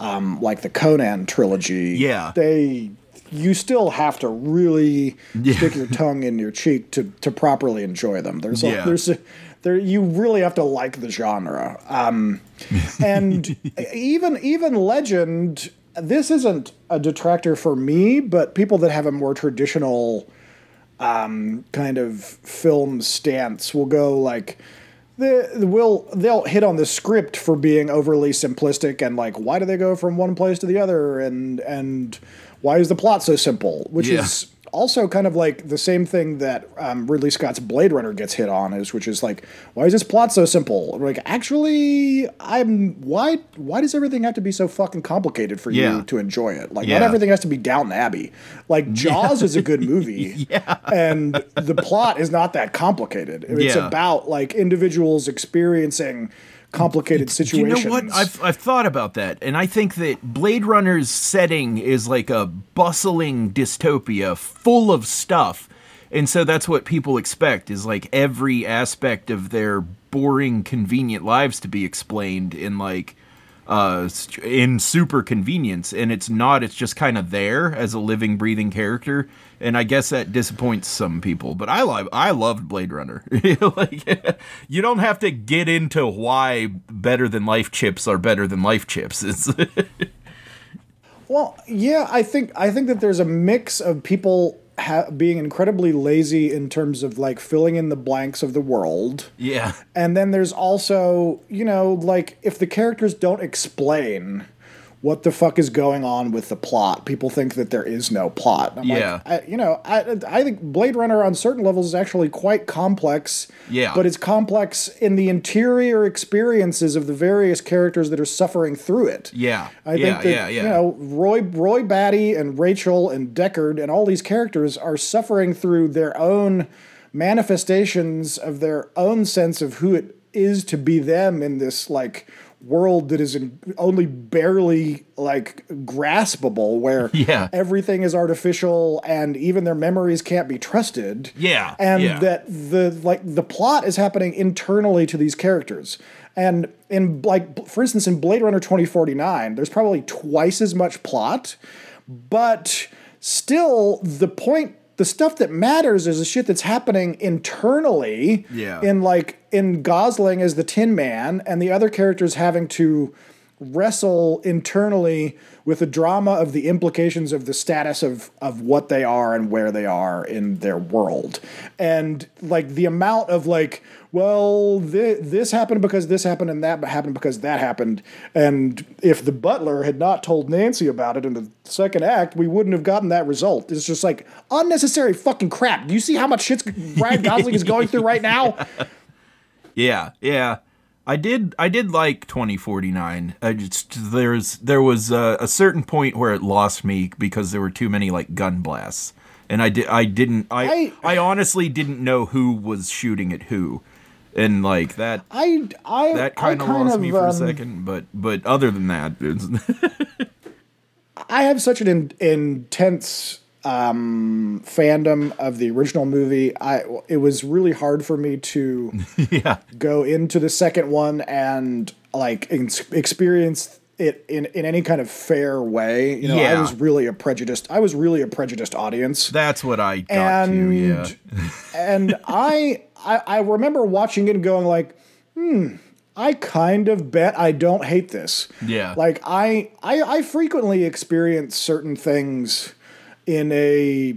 um, like the Conan trilogy, Yeah. they you still have to really Yeah. stick your tongue in your cheek to to properly enjoy them. There's a, Yeah. there's a, there you really have to like the genre. Um, and even even Legend, this isn't a detractor for me, but people that have a more traditional um, kind of film stance will go like the, the will they'll hit on the script for being overly simplistic and like why do they go from one place to the other and and why is the plot so simple which Yeah. is also kind of like the same thing that um, Ridley Scott's Blade Runner gets hit on is which is like why is this plot so simple like actually I'm why why does everything have to be so fucking complicated for Yeah. you to enjoy it like Yeah. not everything has to be Downton Abbey like Jaws is a good movie and the plot is not that complicated it's Yeah. about like individuals experiencing complicated Do situations you know what? I've I've thought about that, and I think that Blade Runner's setting is like a bustling dystopia full of stuff, and so that's what people expect is like every aspect of their boring, convenient lives to be explained in like uh in super convenience and it's not it's just kind of there as a living breathing character and i guess that disappoints some people but i love i loved blade runner. Like you don't have to get into why better than life chips are better than life chips. It's Well, yeah, I think I think that there's a mix of people ha- being incredibly lazy in terms of like filling in the blanks of the world. yeah And then there's also, you know, like if the characters don't explain what the fuck is going on with the plot, people think that there is no plot. I'm Yeah. Like, I, you know, I, I think Blade Runner on certain levels is actually quite complex. Yeah. But it's complex in the interior experiences of the various characters that are suffering through it. yeah I yeah think that yeah yeah you know Roy Roy Batty and Rachel and Deckard and all these characters are suffering through their own manifestations of their own sense of who it is to be them in this like world that is in, only barely like graspable where Yeah. everything is artificial and even their memories can't be trusted Yeah, and yeah. that the like the plot is happening internally to these characters and in like for instance in blade runner 2049 there's probably twice as much plot but still the point the stuff that matters is the shit that's happening internally Yeah. in like in gosling as the tin man and the other characters having to wrestle internally with the drama of the implications of the status of of what they are and where they are in their world. And like the amount of like well thi- this happened because this happened and that happened because that happened. And if the butler had not told Nancy about it in the second act we wouldn't have gotten that result. It's just like unnecessary fucking crap. Do you see how much shit's Ryan Gosling is going through right now? Yeah, yeah. I did. I did like 2049. I just there's there was a, a certain point where it lost me because there were too many like gun blasts, and I did. I didn't. I I, honestly didn't know who was shooting at who, and like that. I I that kind of lost of, me for a um, second. But but other than that, I have such an in, intense um, fandom of the original movie. I it was really hard for me to yeah. go into the second one and like ex- experience it in, in any kind of fair way. You know, I was really a prejudiced. I was really a prejudiced audience. that's what I got to. and Yeah. and I, I I remember watching it and going like, hmm. I kind of bet I don't hate this. Yeah. Like I, I, I frequently experience certain things in a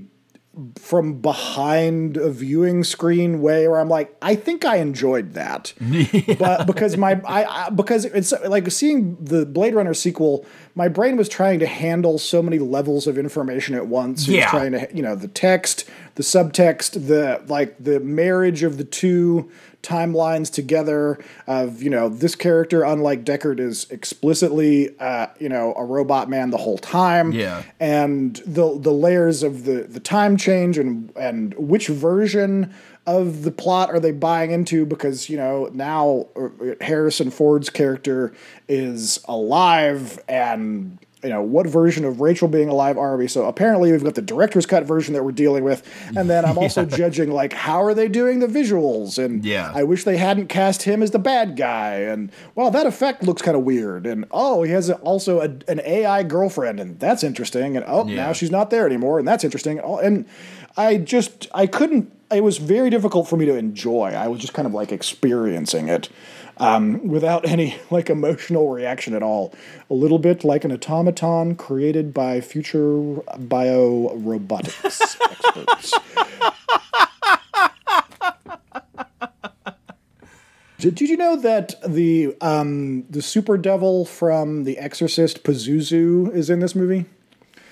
from behind a viewing screen way where I'm like, I think I enjoyed that. But because my I, I because it's like seeing the Blade Runner sequel, my brain was trying to handle so many levels of information at once. It was Yeah. trying to you know, the text, the subtext, the like the marriage of the two timelines together of you know this character unlike Deckard is explicitly uh, you know a robot man the whole time Yeah. and the the layers of the the time change and and which version of the plot are they buying into because you know now uh, Harrison Ford's character is alive and you know, what version of Rachel being alive are we? So apparently we've got the director's cut version that we're dealing with, and then I'm also judging like how are they doing the visuals, and Yeah. I wish they hadn't cast him as the bad guy, and well, that effect looks kind of weird, and oh, he has also a, an AI girlfriend, and that's interesting, and oh, Yeah. now she's not there anymore, and that's interesting, oh, and I just I couldn't. It was very difficult for me to enjoy. I was just kind of like experiencing it um, without any like emotional reaction at all. A little bit like an automaton created by future biorobotics experts. Did, did you know that the um, the super devil from The Exorcist, Pazuzu, is in this movie?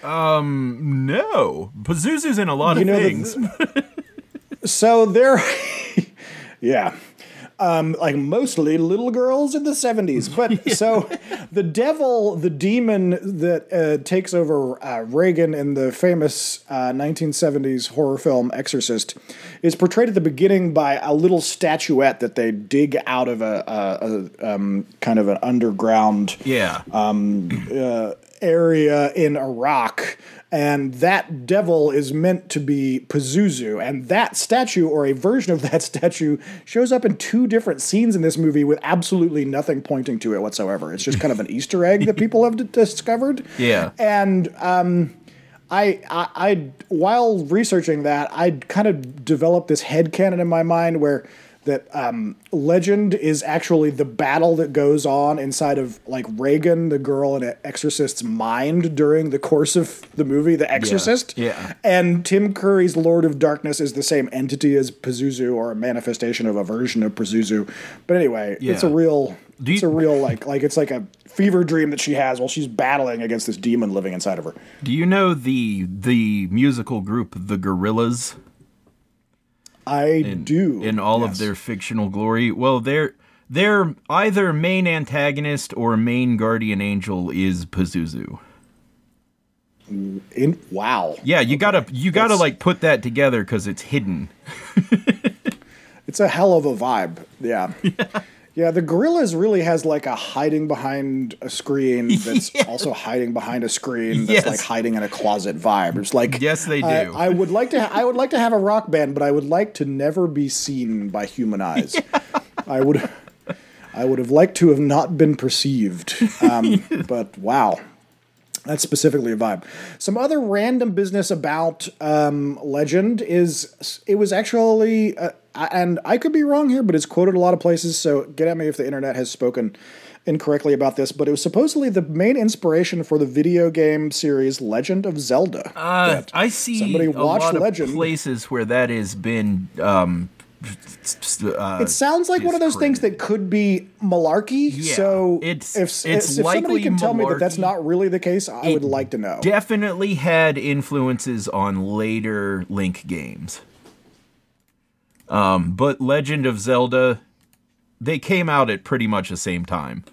Um, no. Pazuzu's in a lot You of know the- things. So they're, yeah, um, like mostly little girls in the seventies. But so the devil, the demon that uh, takes over uh, Regan in the famous uh, nineteen seventies horror film Exorcist, is portrayed at the beginning by a little statuette that they dig out of a, a, a um, kind of an underground yeah. um, uh, area in Iraq. And that devil is meant to be Pazuzu. And that statue, or a version of that statue, shows up in two different scenes in this movie with absolutely nothing pointing to it whatsoever. It's just kind of an Easter egg that people have d- discovered. Yeah. And um, I, I, I, while researching that, I kind of developed this head headcanon in my mind where that um, Legend is actually the battle that goes on inside of like Regan, the girl in Exorcist's mind during the course of the movie, The Exorcist. Yeah. And Tim Curry's Lord of Darkness is the same entity as Pazuzu or a manifestation of a version of Pazuzu. But anyway, it's a real Do it's a real like like it's like a fever dream that she has while she's battling against this demon living inside of her. Do you know the the musical group The Gorillaz? I do. In all of their fictional glory. Well, their their either main antagonist or main guardian angel is Pazuzu. Mm, in wow. Yeah, you gotta you gotta That's- like put that together because it's hidden. It's a hell of a vibe. Yeah. Yeah, the Gorillaz really has like a hiding behind a screen that's also hiding behind a screen that's Yes. like hiding in a closet vibe. It's like Yes, they do. I, would like to. I would like to have a rock band, but I would like to never be seen by human eyes. I would. I would have liked to have not been perceived. Um, but wow, that's specifically a vibe. Some other random business about um, Legend is it was actually, uh, and I could be wrong here, but it's quoted a lot of places. So get at me if the internet has spoken incorrectly about this. But it was supposedly the main inspiration for the video game series Legend of Zelda. Uh, I see somebody a watched lot of Legend. places where that has been. Um, uh, it sounds like one of those things that could be malarkey. Yeah, so it's- if, it's if somebody likely can tell me that that's not really the case, I would like to know. definitely had influences on later Link games. Um, but Legend of Zelda, they came out at pretty much the same time.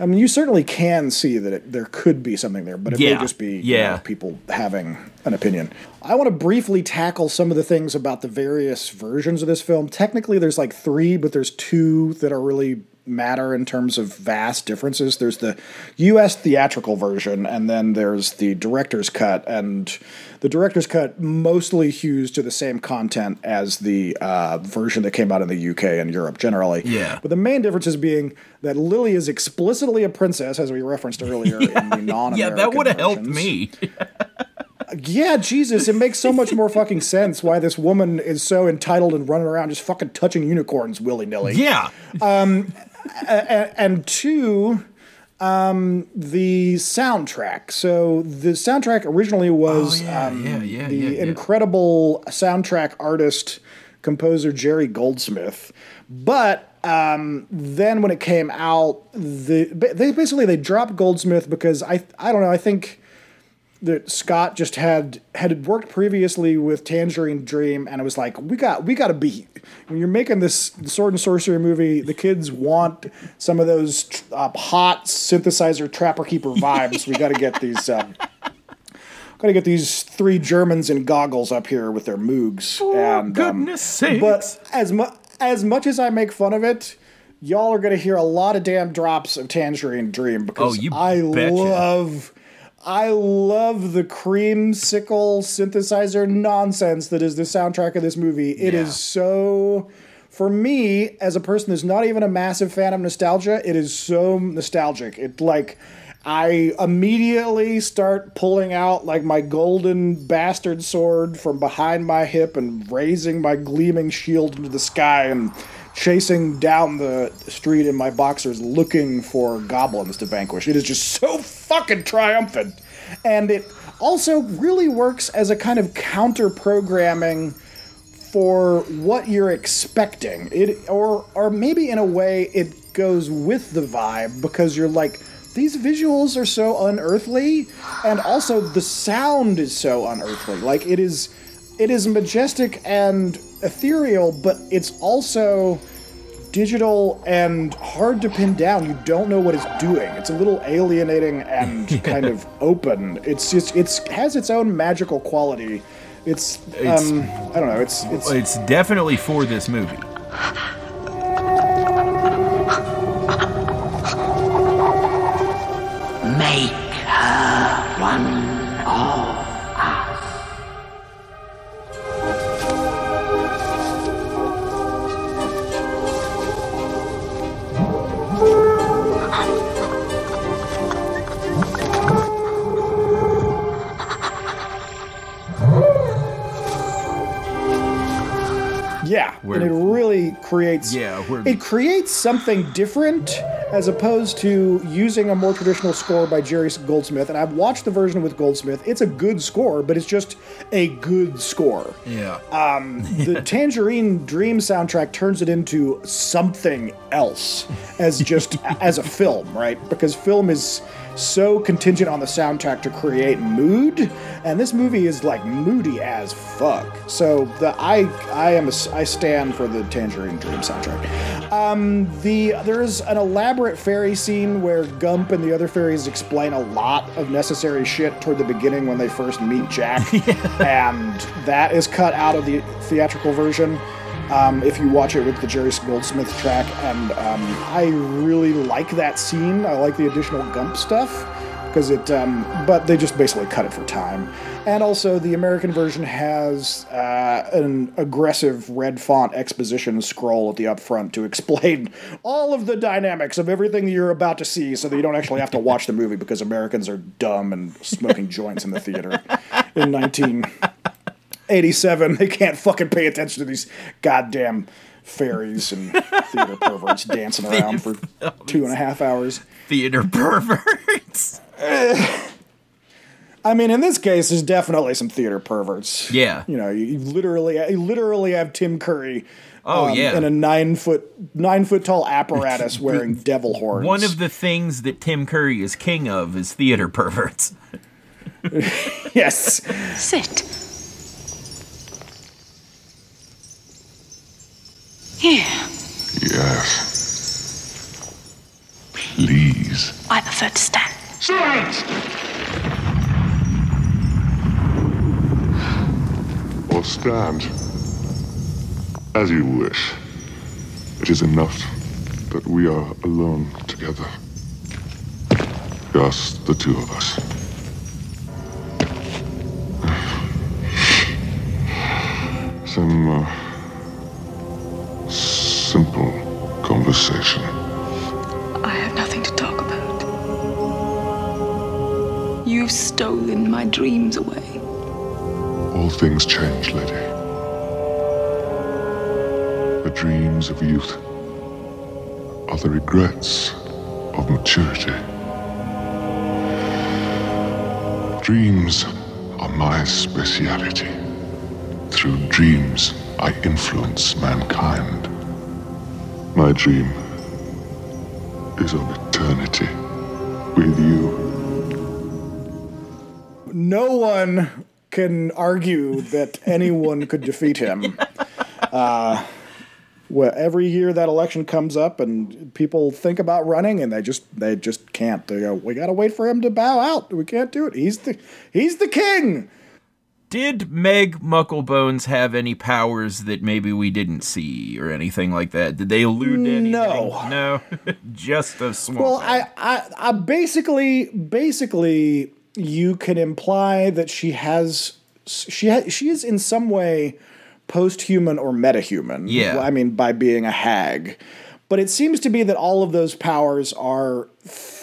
I mean, you certainly can see that it, there could be something there, but it may just be you know, people having an opinion. I want to briefly tackle some of the things about the various versions of this film. Technically, there's like three, but there's two that are really matter in terms of vast differences. There's the U.S. theatrical version, and then there's the director's cut. And the director's cut mostly hews to the same content as the uh, version that came out in the UK and Europe generally. Yeah. But the main difference is being that Lily is explicitly a princess, as we referenced earlier in the non Yeah, that would have helped me. Yeah, Jesus, it makes so much more fucking sense why this woman is so entitled and running around just fucking touching unicorns willy nilly. Yeah. Um, a- a- and two, um, the soundtrack. So the soundtrack originally was um, Oh, yeah, the yeah, yeah. incredible soundtrack artist, composer Jerry Goldsmith. But um, then when it came out, the they basically they dropped Goldsmith because I I don't know I think that Scott just had had worked previously with Tangerine Dream, and it was like we got we got to be when you're making this sword and sorcery movie, the kids want some of those uh, hot synthesizer trapper keeper vibes. we got to get these. Um, Got to get these three Germans in goggles up here with their moogs. and, goodness sakes. But as much as much as I make fun of it, y'all are going to hear a lot of damn drops of Tangerine Dream because Oh, you I betcha. love I love the creamsicle synthesizer nonsense that is the soundtrack of this movie. It is so for me as a person who's not even a massive fan of nostalgia, it is so nostalgic. It like I immediately start pulling out like my golden bastard sword from behind my hip and raising my gleaming shield into the sky and chasing down the street in my boxers looking for goblins to vanquish. It is just so fucking triumphant. And it also really works as a kind of counter programming for what you're expecting. It or or maybe in a way it goes with the vibe because you're like these visuals are so unearthly and also the sound is so unearthly. Like it is it is majestic and ethereal, but it's also digital and hard to pin down. You don't know what it's doing. It's a little alienating and kind of open. It's just it's has its own magical quality. It's, It's- um I don't know. It's it's It's definitely for this movie. Yeah, We're- and it really creates. Yeah, we're- it creates something different as opposed to using a more traditional score by Jerry Goldsmith. And I've watched the version with Goldsmith. It's a good score, but it's just a good score. Yeah. Um, the Tangerine Dream soundtrack turns it into something else as just as a film, right? Because film is so contingent on the soundtrack to create mood, and this movie is like moody as fuck. So the I I am a, I stand for the Tangerine Dream soundtrack. Um, the there's an elaborate fairy scene where Gump and the other fairies explain a lot of necessary shit toward the beginning when they first meet Jack, and that is cut out of the theatrical version. Um, if you watch it with the Jerry Goldsmith track, and um, I really like that scene. I like the additional Gump stuff because it, um, but they just basically cut it for time. And also, the American version has uh, an aggressive red font exposition scroll at the up front to explain all of the dynamics of everything that you're about to see, so that you don't actually have to watch the movie because Americans are dumb and smoking joints in the theater in 19. 87. They can't fucking pay attention to these goddamn fairies and theater perverts dancing around for two and a half hours. Theater perverts. I mean, in this case, there's definitely some theater perverts. Yeah. You know, you, you literally, you literally have Tim Curry. Oh, um, yeah. in a nine foot nine foot tall apparatus wearing devil horns. One of the things that Tim Curry is king of is theater perverts. yes. Sit. Here. Yes. Please. I prefer to stand. Silence! Or stand. As you wish. It is enough that we are alone together. Just the two of us. Some uh, simple conversation. I have nothing to talk about. You've stolen my dreams away. All things change, lady. The dreams of youth are the regrets of maturity. Dreams are my speciality. Through dreams, I influence mankind. My dream is of eternity with you. No one can argue that anyone could defeat him. Uh, well, every year that election comes up and people think about running and they just they just can't. They go, we gotta wait for him to bow out. We can't do it. He's the he's the king. Did Meg Mucklebones have any powers that maybe we didn't see or anything like that? Did they allude to anything? No. No. Just a swamp. Well, I, I, I basically, basically, you can imply that she has she ha- she is in some way post-human or metahuman. Yeah. I mean by being a hag. But it seems to be that all of those powers are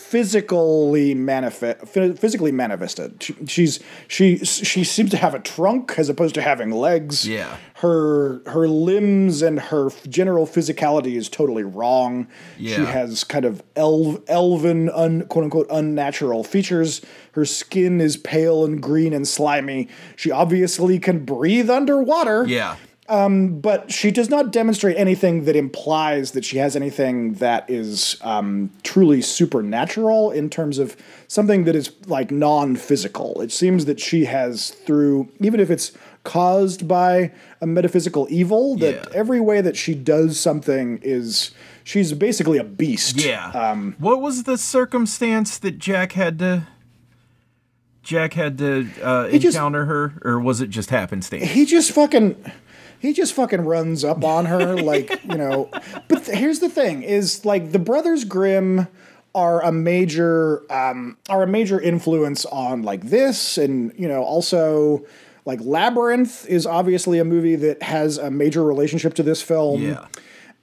physically manifest physically manifested. She, she's she she seems to have a trunk as opposed to having legs. Yeah. Her her limbs and her general physicality is totally wrong. Yeah. She has kind of elv, elven, un, quote unquote, unnatural features. Her skin is pale and green and slimy. She obviously can breathe underwater. Yeah. Um, but she does not demonstrate anything that implies that she has anything that is um, truly supernatural in terms of something that is like non physical. It seems that she has, through, even if it's caused by a metaphysical evil, that every way that she does something is. She's basically a beast. Yeah. Um, what was the circumstance that Jack had to Jack had to uh, He just- encounter her, or was it just happenstance? he just fucking he just fucking runs up on her like you know but th- here's the thing is like the brothers grimm are a major um are a major influence on like this and you know also like labyrinth is obviously a movie that has a major relationship to this film Yeah.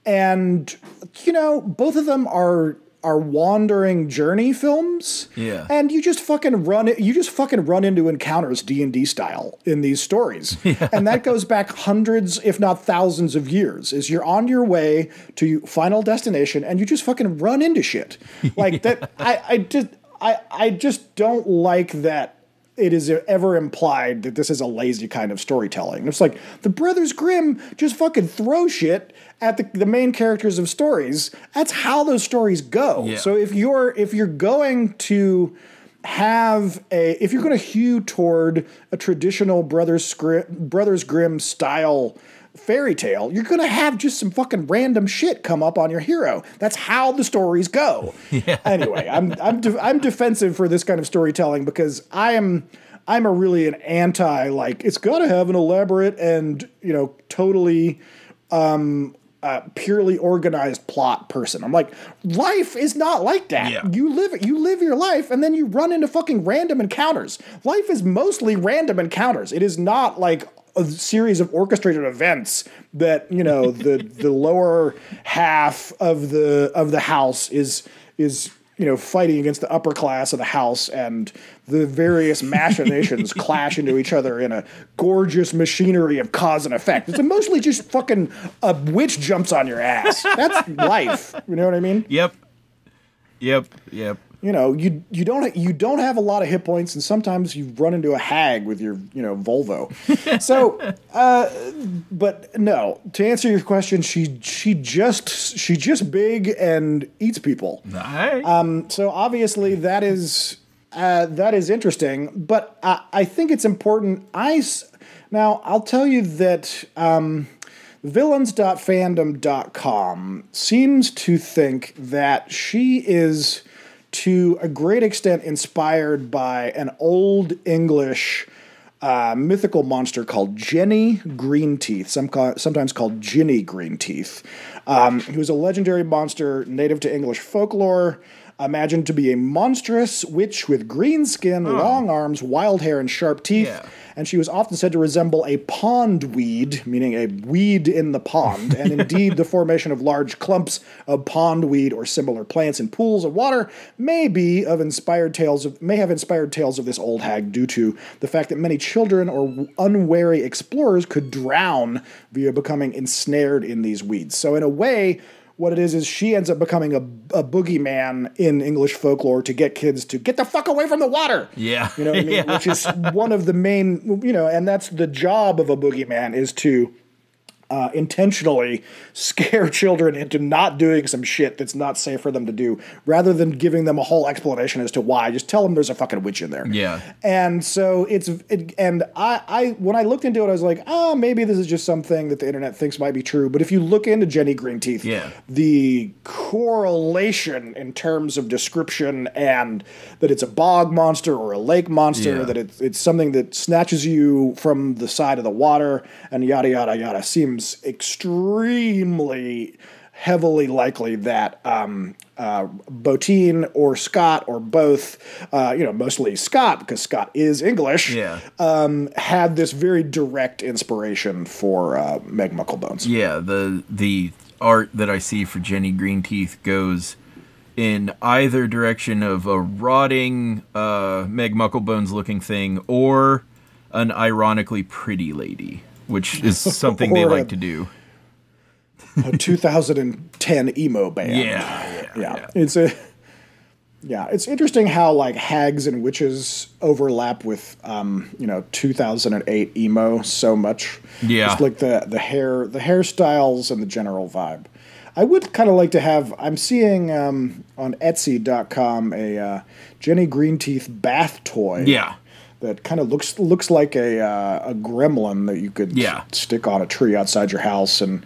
and you know both of them are are wandering journey films Yeah. and you just fucking run you just fucking run into encounters d&d style in these stories. And that goes back hundreds if not thousands of years is you're on your way to final destination and you just fucking run into shit. Like that i i just i i just don't like that it is ever implied that this is a lazy kind of storytelling. It's like the Brothers Grimm just fucking throw shit at the, the main characters of stories. That's how those stories go. Yeah. So if you're if you're going to have a if you're going to hew toward a traditional Brothers Grimm, Brothers Grimm style fairy tale, you're going to have just some fucking random shit come up on your hero. That's how the stories go. Anyway, I'm I'm de- I'm defensive for this kind of storytelling because I am I'm a really an anti like it's got to have an elaborate and you know totally um uh, purely organized plot person. I'm like, life is not like that. Yeah. You live you live your life and then you run into fucking random encounters. Life is mostly random encounters. It is not like a series of orchestrated events that, you know, the the lower half of the of the house is is you know, fighting against the upper class of the house, and the various machinations clash into each other in a gorgeous machinery of cause and effect. It's mostly just fucking a witch jumps on your ass. That's life. You know what I mean? Yep. Yep. Yep. You know, you you don't you don't have a lot of hit points, and sometimes you run into a hag with your you know Volvo. so, uh, but no. To answer your question, she she just she just big and eats people. Nice. Um, so obviously that is uh, that is interesting, but I, I think it's important. I now I'll tell you that um, villains.fandom.com seems to think that she is to a great extent inspired by an old English uh, mythical monster called Jenny Greenteeth, some sometimes called Ginny Greenteeth, um, who is a legendary monster native to English folklore. Imagined to be a monstrous witch with green skin, long arms, wild hair, and sharp teeth. And she was often said to resemble a pond weed, meaning a weed in the pond. And indeed, the formation of large clumps of pond weed or similar plants in pools of water may be of inspired tales of may have inspired tales of this old hag due to the fact that many children or unwary explorers could drown via becoming ensnared in these weeds. So in a way, what it is is she ends up becoming a, a boogeyman in English folklore to get kids to get the fuck away from the water. Yeah. You know what I mean? Yeah. Which is one of the main, you know, and that's the job of a boogeyman is to uh, intentionally scare children into not doing some shit that's not safe for them to do, rather than giving them a whole explanation as to why. Just tell them there's a fucking witch in there. Yeah. And so it's it, and I I when I looked into it, I was like, oh, maybe this is just something that the internet thinks might be true. But if you look into Jenny Greenteeth, Yeah. the correlation in terms of description and that it's a bog monster or a lake monster, Yeah. that it's it's something that snatches you from the side of the water and yada yada yada seems extremely heavily likely that um, uh, Botine or Scott or both, uh, you know, mostly Scott because Scott is English, Yeah. um, had this very direct inspiration for uh, Meg Mucklebones. Yeah, the the art that I see for Jenny Greenteeth goes in either direction of a rotting uh, Meg Mucklebones looking thing or an ironically pretty lady, which is something they like a- to do. a 2010 emo band. Yeah, yeah, It's a yeah. It's interesting how like hags and witches overlap with um, you know 2008 emo so much. Yeah. just like the the hair, the hairstyles, and the general vibe. I would kind of like to have. I'm seeing um, on Etsy.com a uh, Jenny Greenteeth bath toy. Yeah. That kind of looks looks like a uh, a gremlin that you could Yeah. stick on a tree outside your house and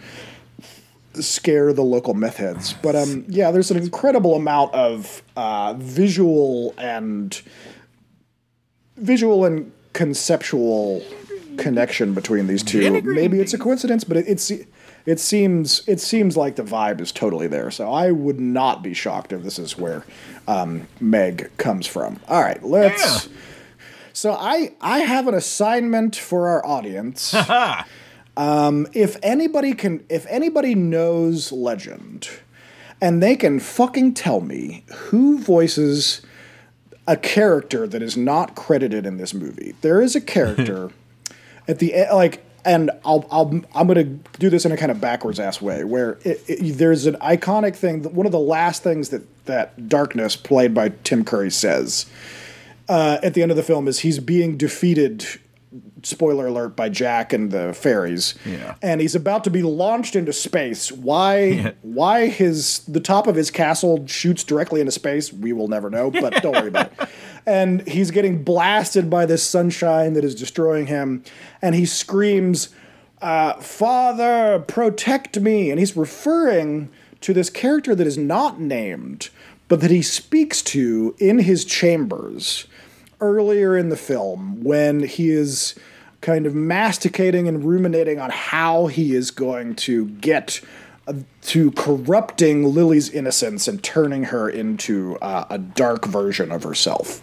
scare the local meth heads. But um, yeah, there's an incredible amount of uh, visual and visual and conceptual connection between these two. Maybe it's a coincidence, but it, it's it seems it seems like the vibe is totally there. So I would not be shocked if this is where um, Meg comes from. All right, let's. So I I have an assignment for our audience. um, if anybody can, if anybody knows Legend, and they can fucking tell me who voices a character that is not credited in this movie. There is a character at the e- like, and I'll, I'll I'm gonna do this in a kind of backwards ass way, where it, it, there's an iconic thing. One of the last things that that Darkness, played by Tim Curry, says uh, at the end of the film is he's being defeated. Spoiler alert by Jack and the fairies. Yeah. And he's about to be launched into space. Why why his the top of his castle shoots directly into space, we will never know, but don't worry about it. And he's getting blasted by this sunshine that is destroying him, and he screams, uh, Father, protect me. And he's referring to this character that is not named, but that he speaks to in his chambers earlier in the film when he is kind of masticating and ruminating on how he is going to get uh, to corrupting Lily's innocence and turning her into uh, a dark version of herself.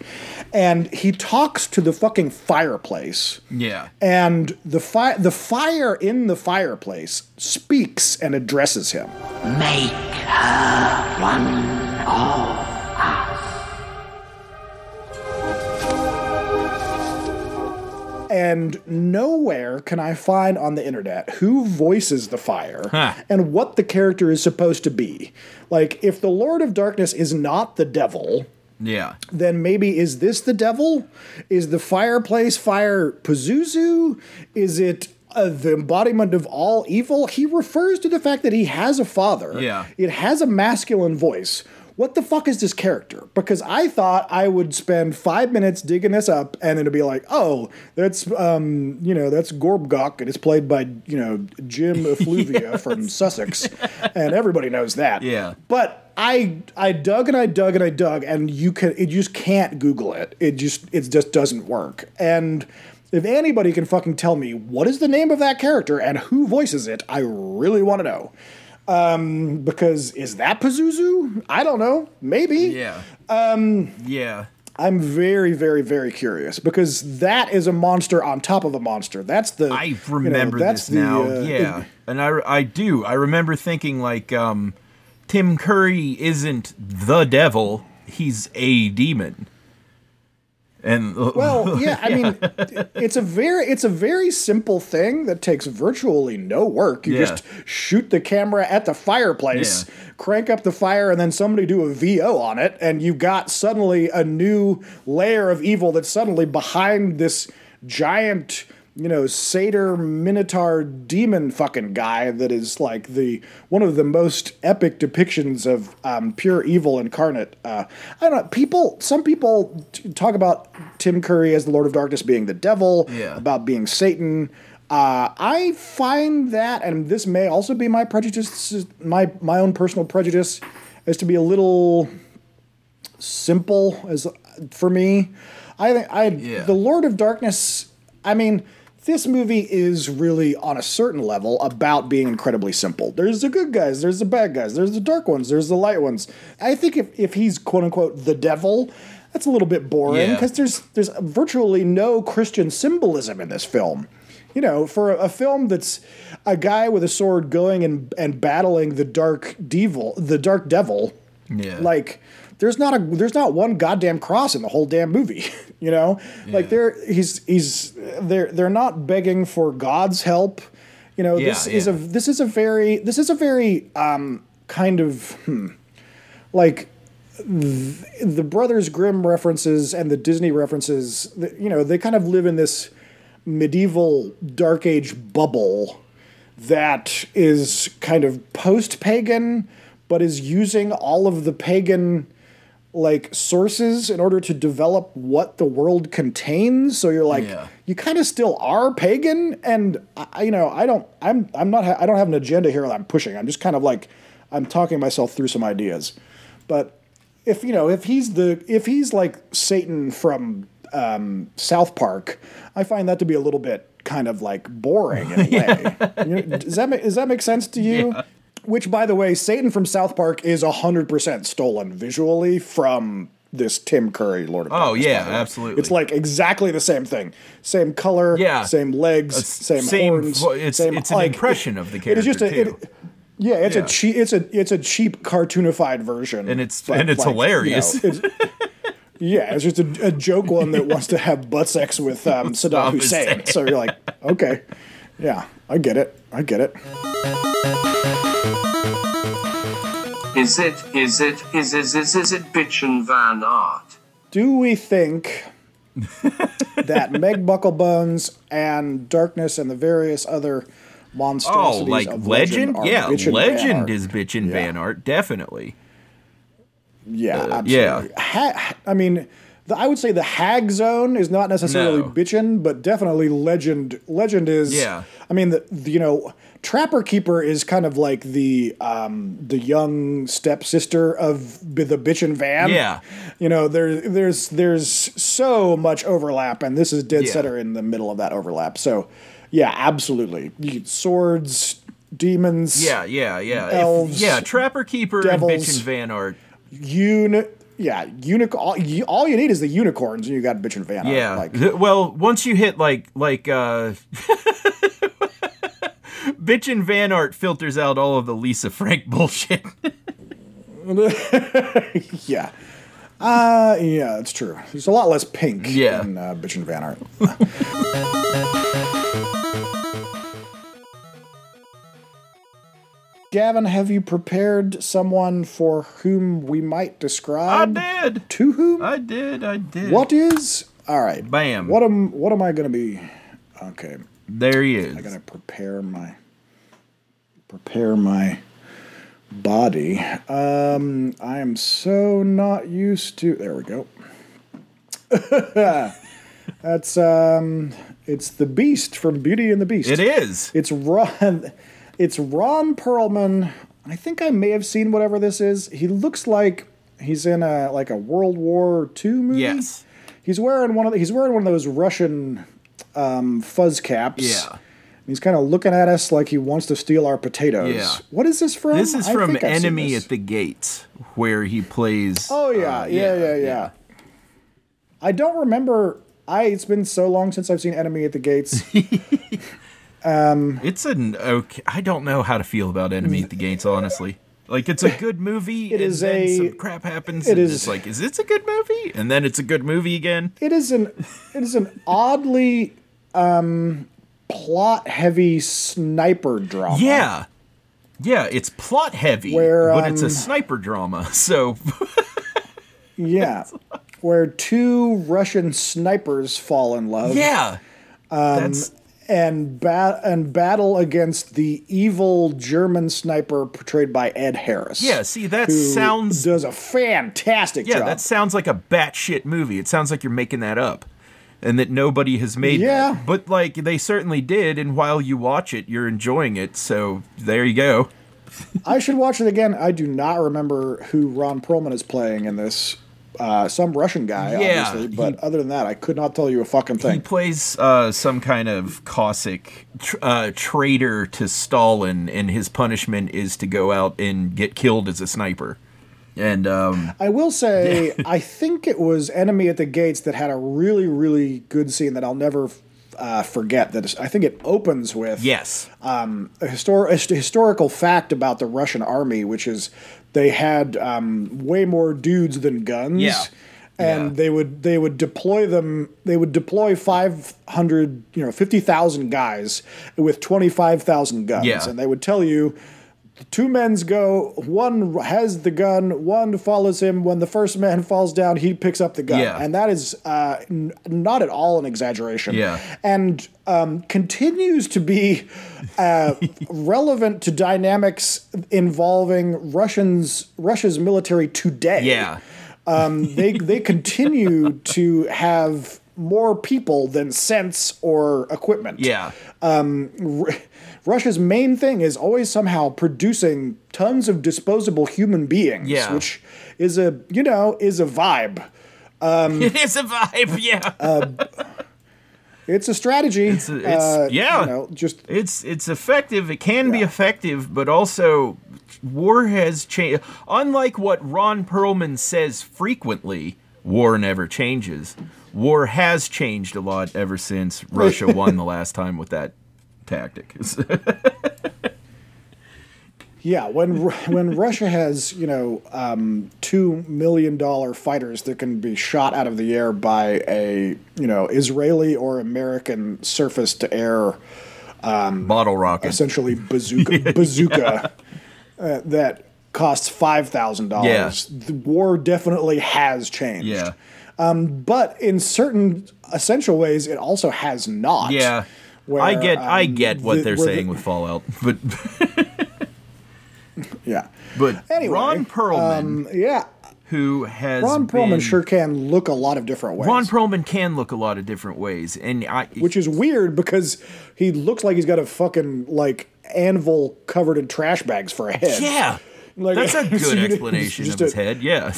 And he talks to the fucking fireplace. Yeah. And the fi- the fire in the fireplace speaks and addresses him. Make her one of And nowhere can I find on the internet who voices the fire Huh. and what the character is supposed to be. Like, if the Lord of Darkness is not the devil, Yeah. then maybe is this the devil? Is the fireplace fire Pazuzu? Is it uh, the embodiment of all evil? He refers to the fact that he has a father. Yeah. It has a masculine voice. What the fuck is this character? Because I thought I would spend five minutes digging this up and then it'd be like, oh, that's um, you know, that's Gorbgok and it's played by, you know, Jim Effluvia from Sussex. And everybody knows that. Yeah. But I I dug and I dug and I dug and you can it just can't Google it. It just it just doesn't work. And if anybody can fucking tell me what is the name of that character and who voices it, I really want to know. Um, because is that Pazuzu? I don't know. Maybe. Yeah. Um, Yeah. I'm very, very, very curious because that is a monster on top of a monster. That's the I remember that's this now. uh, yeah, and I, I do. I remember thinking like, um, Tim Curry isn't the devil; he's a demon. And Well, yeah, I mean, it's a very it's a very simple thing that takes virtually no work. You Yeah. just shoot the camera at the fireplace, crank up the fire, and then somebody do a VO on it, and you've got suddenly a new layer of evil that's suddenly behind this giant, you know, satyr minotaur demon fucking guy that is like the one of the most epic depictions of um, pure evil incarnate. Uh, I don't know. People, some people t- talk about Tim Curry as the Lord of Darkness being the devil, Yeah. about being Satan. Uh, I find that, and this may also be my prejudice, my my own personal prejudice, is to be a little simple as for me. I think I Yeah. the Lord of Darkness. I mean, this movie is really on a certain level about being incredibly simple. There's the good guys, there's the bad guys, there's the dark ones, there's the light ones. I think if, if he's quote unquote the devil, that's a little bit boring Yeah. because there's there's virtually no Christian symbolism in this film. You know, for a, a film that's a guy with a sword going and, and battling the dark devil, the dark devil, Yeah. like there's not a there's not one goddamn cross in the whole damn movie you know? Like they're he's he's they're they're not begging for god's help. You know Yeah, this is a this is a very this is a very um kind of hmm, like th- the brothers grimm references and the disney references you know they kind of live in this medieval dark age bubble that is kind of post pagan, but is using all of the pagan like sources in order to develop what the world contains. So you're like, Yeah. you kind of still are pagan, and I, you know, I don't, I'm, I'm not, ha- I don't have an agenda here that I'm pushing. I'm just kind of like, I'm talking myself through some ideas, but if you know, if he's the, if he's like Satan from um, South Park, I find that to be a little bit kind of like boring in a way. You know, does that make, does that make sense to you? Which, by the way, Satan from South Park is hundred percent stolen visually from this Tim Curry Lord of Oh, Darkness, yeah, way. absolutely. It's like exactly the same thing, same color, Yeah. same legs, It's same, same horns. vo- it's- same, it's an like, impression of the It is just a, character, it- yeah, it's Yeah. a cheap, it's a it's a cheap cartoonified version, And it's- but, and it's like, you know, hilarious. it's- yeah, it's just a, a joke one that wants to have butt sex with um, Saddam. Hussein. So you're like, okay, yeah, I get it, I get it. Is it, is it, is it, is, is it Bitchin' Van Art? Do we think that Meg Mucklebones and Darkness and the various other monsters? Oh, like of legend? are Yeah, bitchin' Van legend Art? is bitchin' Yeah. Van Art, definitely. Yeah, Uh, absolutely. Ha- I mean, the, I would say the Hag Zone is not necessarily No. bitchin', but definitely legend. Legend is. Yeah. I mean, the, the- you know, Trapper Keeper is kind of like the um, the young stepsister of b- the bitchin' Van. Yeah. You know, there there's there's so much overlap, and this is dead Yeah. center in the middle of that overlap. So, yeah, absolutely. You, swords, demons. Yeah, yeah, yeah. If- Elves, yeah, Trapper Keeper devils. and bitchin' Van Art. Uni- yeah, unic- all, you, all you need is the unicorns, and you got bitchin' Van Art. Yeah. Like, well, once you hit like like uh Bitchin' Van Art filters out all of the Lisa Frank bullshit. yeah. Uh, yeah, it's true. There's a lot less pink Yeah. in uh, bitchin' Van Art. Gavin, have you prepared someone for whom we might describe? I did. To whom? I did. I did. What is? All right. Bam. What am? What am I going to be? Okay. There he is. I gotta prepare my prepare my body. Um, I am so not used to. There we go. That's um, it's the Beast from Beauty and the Beast. It is. It's Ron. It's Ron Perlman. I think I may have seen whatever this is. He looks like he's in a like a World War II movie. Yes. He's wearing one of the, he's wearing one of those Russian um, fuzz caps. Yeah. He's kind of looking at us like he wants to steal our potatoes. Yeah. What is this from? This is I from think I've seen Enemy at the Gates, where he plays. Oh yeah, uh, yeah, yeah, yeah, I don't remember. I it's been so long since I've seen Enemy at the Gates. um, It's an okay. I don't know how to feel about Enemy at the Gates, honestly. Like it's a good movie. It and is then a- some crap happens. it and is- it's like, is this a good movie? And then it's a good movie again. it is an it is an oddly um, plot heavy sniper drama. Yeah, yeah. It's plot heavy, Where, but it's a um, sniper drama. So yeah, where two Russian snipers fall in love. yeah, um, that's and bat and battle against the evil German sniper portrayed by Ed Harris. yeah. See, that sounds does a fantastic yeah. job. That sounds like a batshit movie. It sounds like you're making that up. And that nobody has made Yeah. that. But like they certainly did, and while you watch it, you're enjoying it. So there you go. I should watch it again. I do not remember who Ron Perlman is playing in this. Uh, some Russian guy, Yeah, obviously. But other than that, I could not tell you a fucking thing. He plays uh, some kind of Cossack tr- uh, traitor to Stalin, and his punishment is to go out and get killed as a sniper. And um, I will say, I think it was Enemy at the Gates that had a really, really good scene that I'll never uh, forget. that I think it opens with yes, um, a, histor- a historical fact about the Russian army, which is they had um, way more dudes than guns. Yeah. And they would they would deploy them. They would deploy five hundred, you know, fifty thousand guys with twenty five thousand guns, Yeah. and they would tell you two men's go. One has the gun. One follows him. When the first man falls down, he picks up the gun, Yeah. and that is uh, n- not at all an exaggeration. Yeah. and um, continues to be uh, relevant to dynamics involving Russians Russia's military today. Yeah. um, they they continue to have more people than sense or equipment. yeah, Um, R- Russia's main thing is always somehow producing tons of disposable human beings, Yeah. which is a you know is a vibe. Um, it is a vibe. Yeah, it's a strategy. it's, it's uh, yeah. you know, just it's it's effective. It can be effective, but also war has changed. Unlike what Ron Perlman says frequently, war never changes. War has changed a lot ever since Russia won the last time with that tactic. Yeah, when when Russia has you know um, two million dollar fighters that can be shot out of the air by a you know Israeli or American surface to air Bottle rocket. essentially bazooka bazooka uh, that costs five thousand Yeah. dollars. The war definitely has changed. Yeah. Um, but in certain essential ways, it also has not. Yeah. Where, I get I um, get what the- they're where the- saying with Fallout, but Yeah. but Anyway, Ron Perlman, Um, yeah. who has Ron Perlman been- sure can look a lot of different ways. Ron Perlman can look a lot of different ways, and I which is weird because he looks like he's got a fucking like anvil covered in trash bags for a head. Yeah. Like, That's a good explanation of his a- head. Yeah.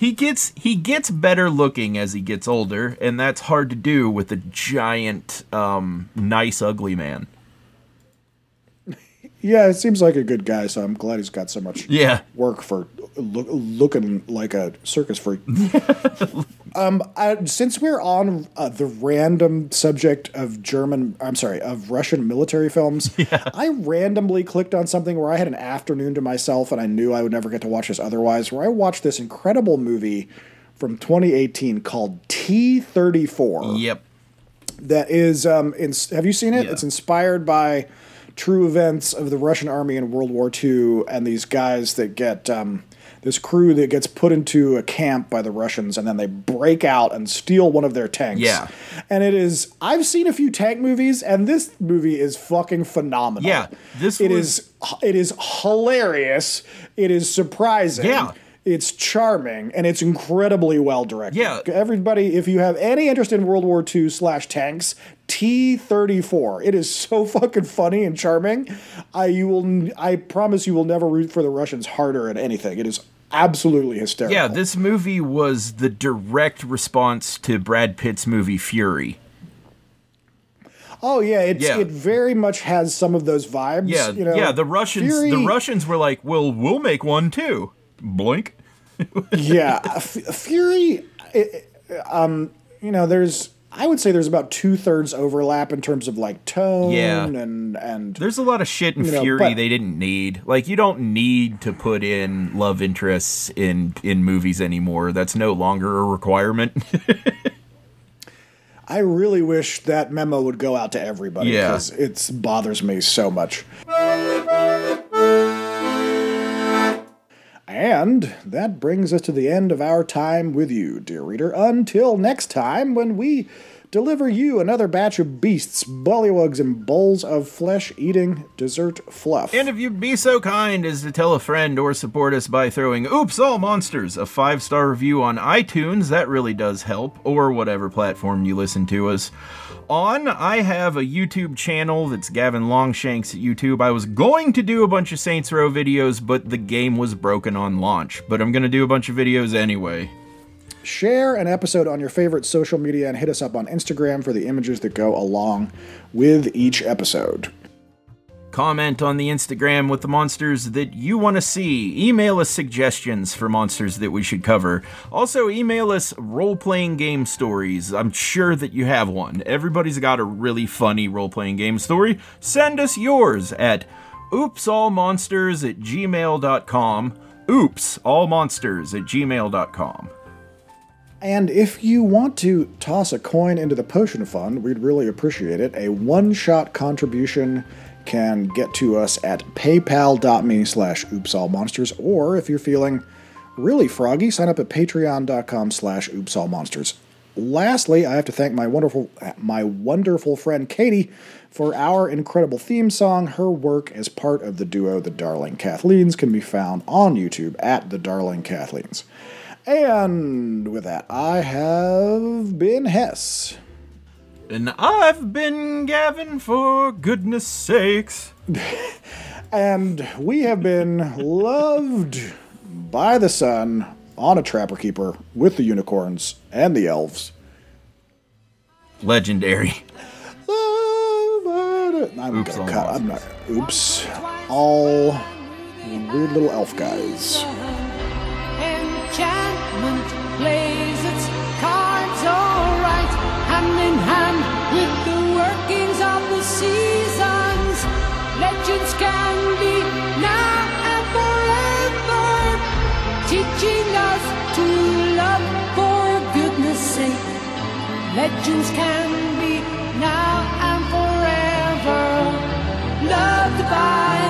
He gets he gets better looking as he gets older, and that's hard to do with a giant, um, nice, ugly man. Yeah, it seems like a good guy, so I'm glad he's got so much Yeah. work for look, looking like a circus freak. um, I, since we're on uh, the random subject of German, I'm sorry, of Russian military films, I randomly clicked on something where I had an afternoon to myself, and I knew I would never get to watch this otherwise. Where I watched this incredible movie from 2018 called T34 Yep. that is um in, have you seen it Yeah. it's inspired by true events of the russian army in world war ii and these guys that get um this crew that gets put into a camp by the russians and then they break out and steal one of their tanks Yeah. and it is i've seen a few tank movies and this movie is fucking phenomenal Yeah, this it was- is it is hilarious it is surprising Yeah. it's charming and it's incredibly well directed. Yeah. Everybody, if you have any interest in World War II slash tanks, T34. It is so fucking funny and charming. I you will I promise you will never root for the Russians harder at anything. It is absolutely hysterical. Yeah, this movie was the direct response to Brad Pitt's movie Fury. Oh yeah, it's Yeah. it very much has some of those vibes. Yeah, you know, yeah. The Russians, Fury- the Russians were like, "Well, we'll make one too." Blink. yeah, F- Fury. it- um, you know, there's. I would say there's about two thirds overlap in terms of like tone Yeah. and and There's a lot of shit and You know, Fury they didn't need. Like, you don't need to put in love interests in in movies anymore. That's no longer a requirement. I really wish that memo would go out to everybody Yeah. because it bothers me so much. And that brings us to the end of our time with you, dear reader. Until next time, when we deliver you another batch of beasts, bullywugs, and bowls of flesh eating dessert fluff. And if you'd be so kind as to tell a friend or support us by throwing Oops All Monsters a five star review on iTunes, that really does help, or whatever platform you listen to us on. I have a YouTube channel that's Gavin Longshanks at YouTube. I was going to do a bunch of Saints Row videos, but the game was broken on launch. But I'm going to do a bunch of videos anyway. Share an episode on your favorite social media and hit us up on Instagram for the images that go along with each episode. Comment on the Instagram with the monsters that you want to see. Email us suggestions for monsters that we should cover. Also, email us role playing game stories. I'm sure that you have one. Everybody's got a really funny role playing game story. Send us yours at oopsallmonsters at gmail.com. Oops, all monsters at gmail.com. And if you want to toss a coin into the potion fund, we'd really appreciate it. A one-shot contribution can get to us at paypal.me slash oopsallmonsters, or if you're feeling really froggy, sign up at patreon.com slash oopsallmonsters. Lastly, I have to thank my wonderful my wonderful friend Katie for our incredible theme song. Her work as part of the duo The Darling Kathleens can be found on YouTube at The Darling Kathleens. And with that, I have been Hess. And I've been Gavin for goodness sakes. and we have been loved by the sun on a trapper keeper with the unicorns and the elves. Legendary. I'm Oops, gonna cut. I'm not. Oops. All weird little elf guys. hand with the workings of the seasons. Legends can be now and forever, teaching us to love for goodness sake. Legends can be now and forever, loved by.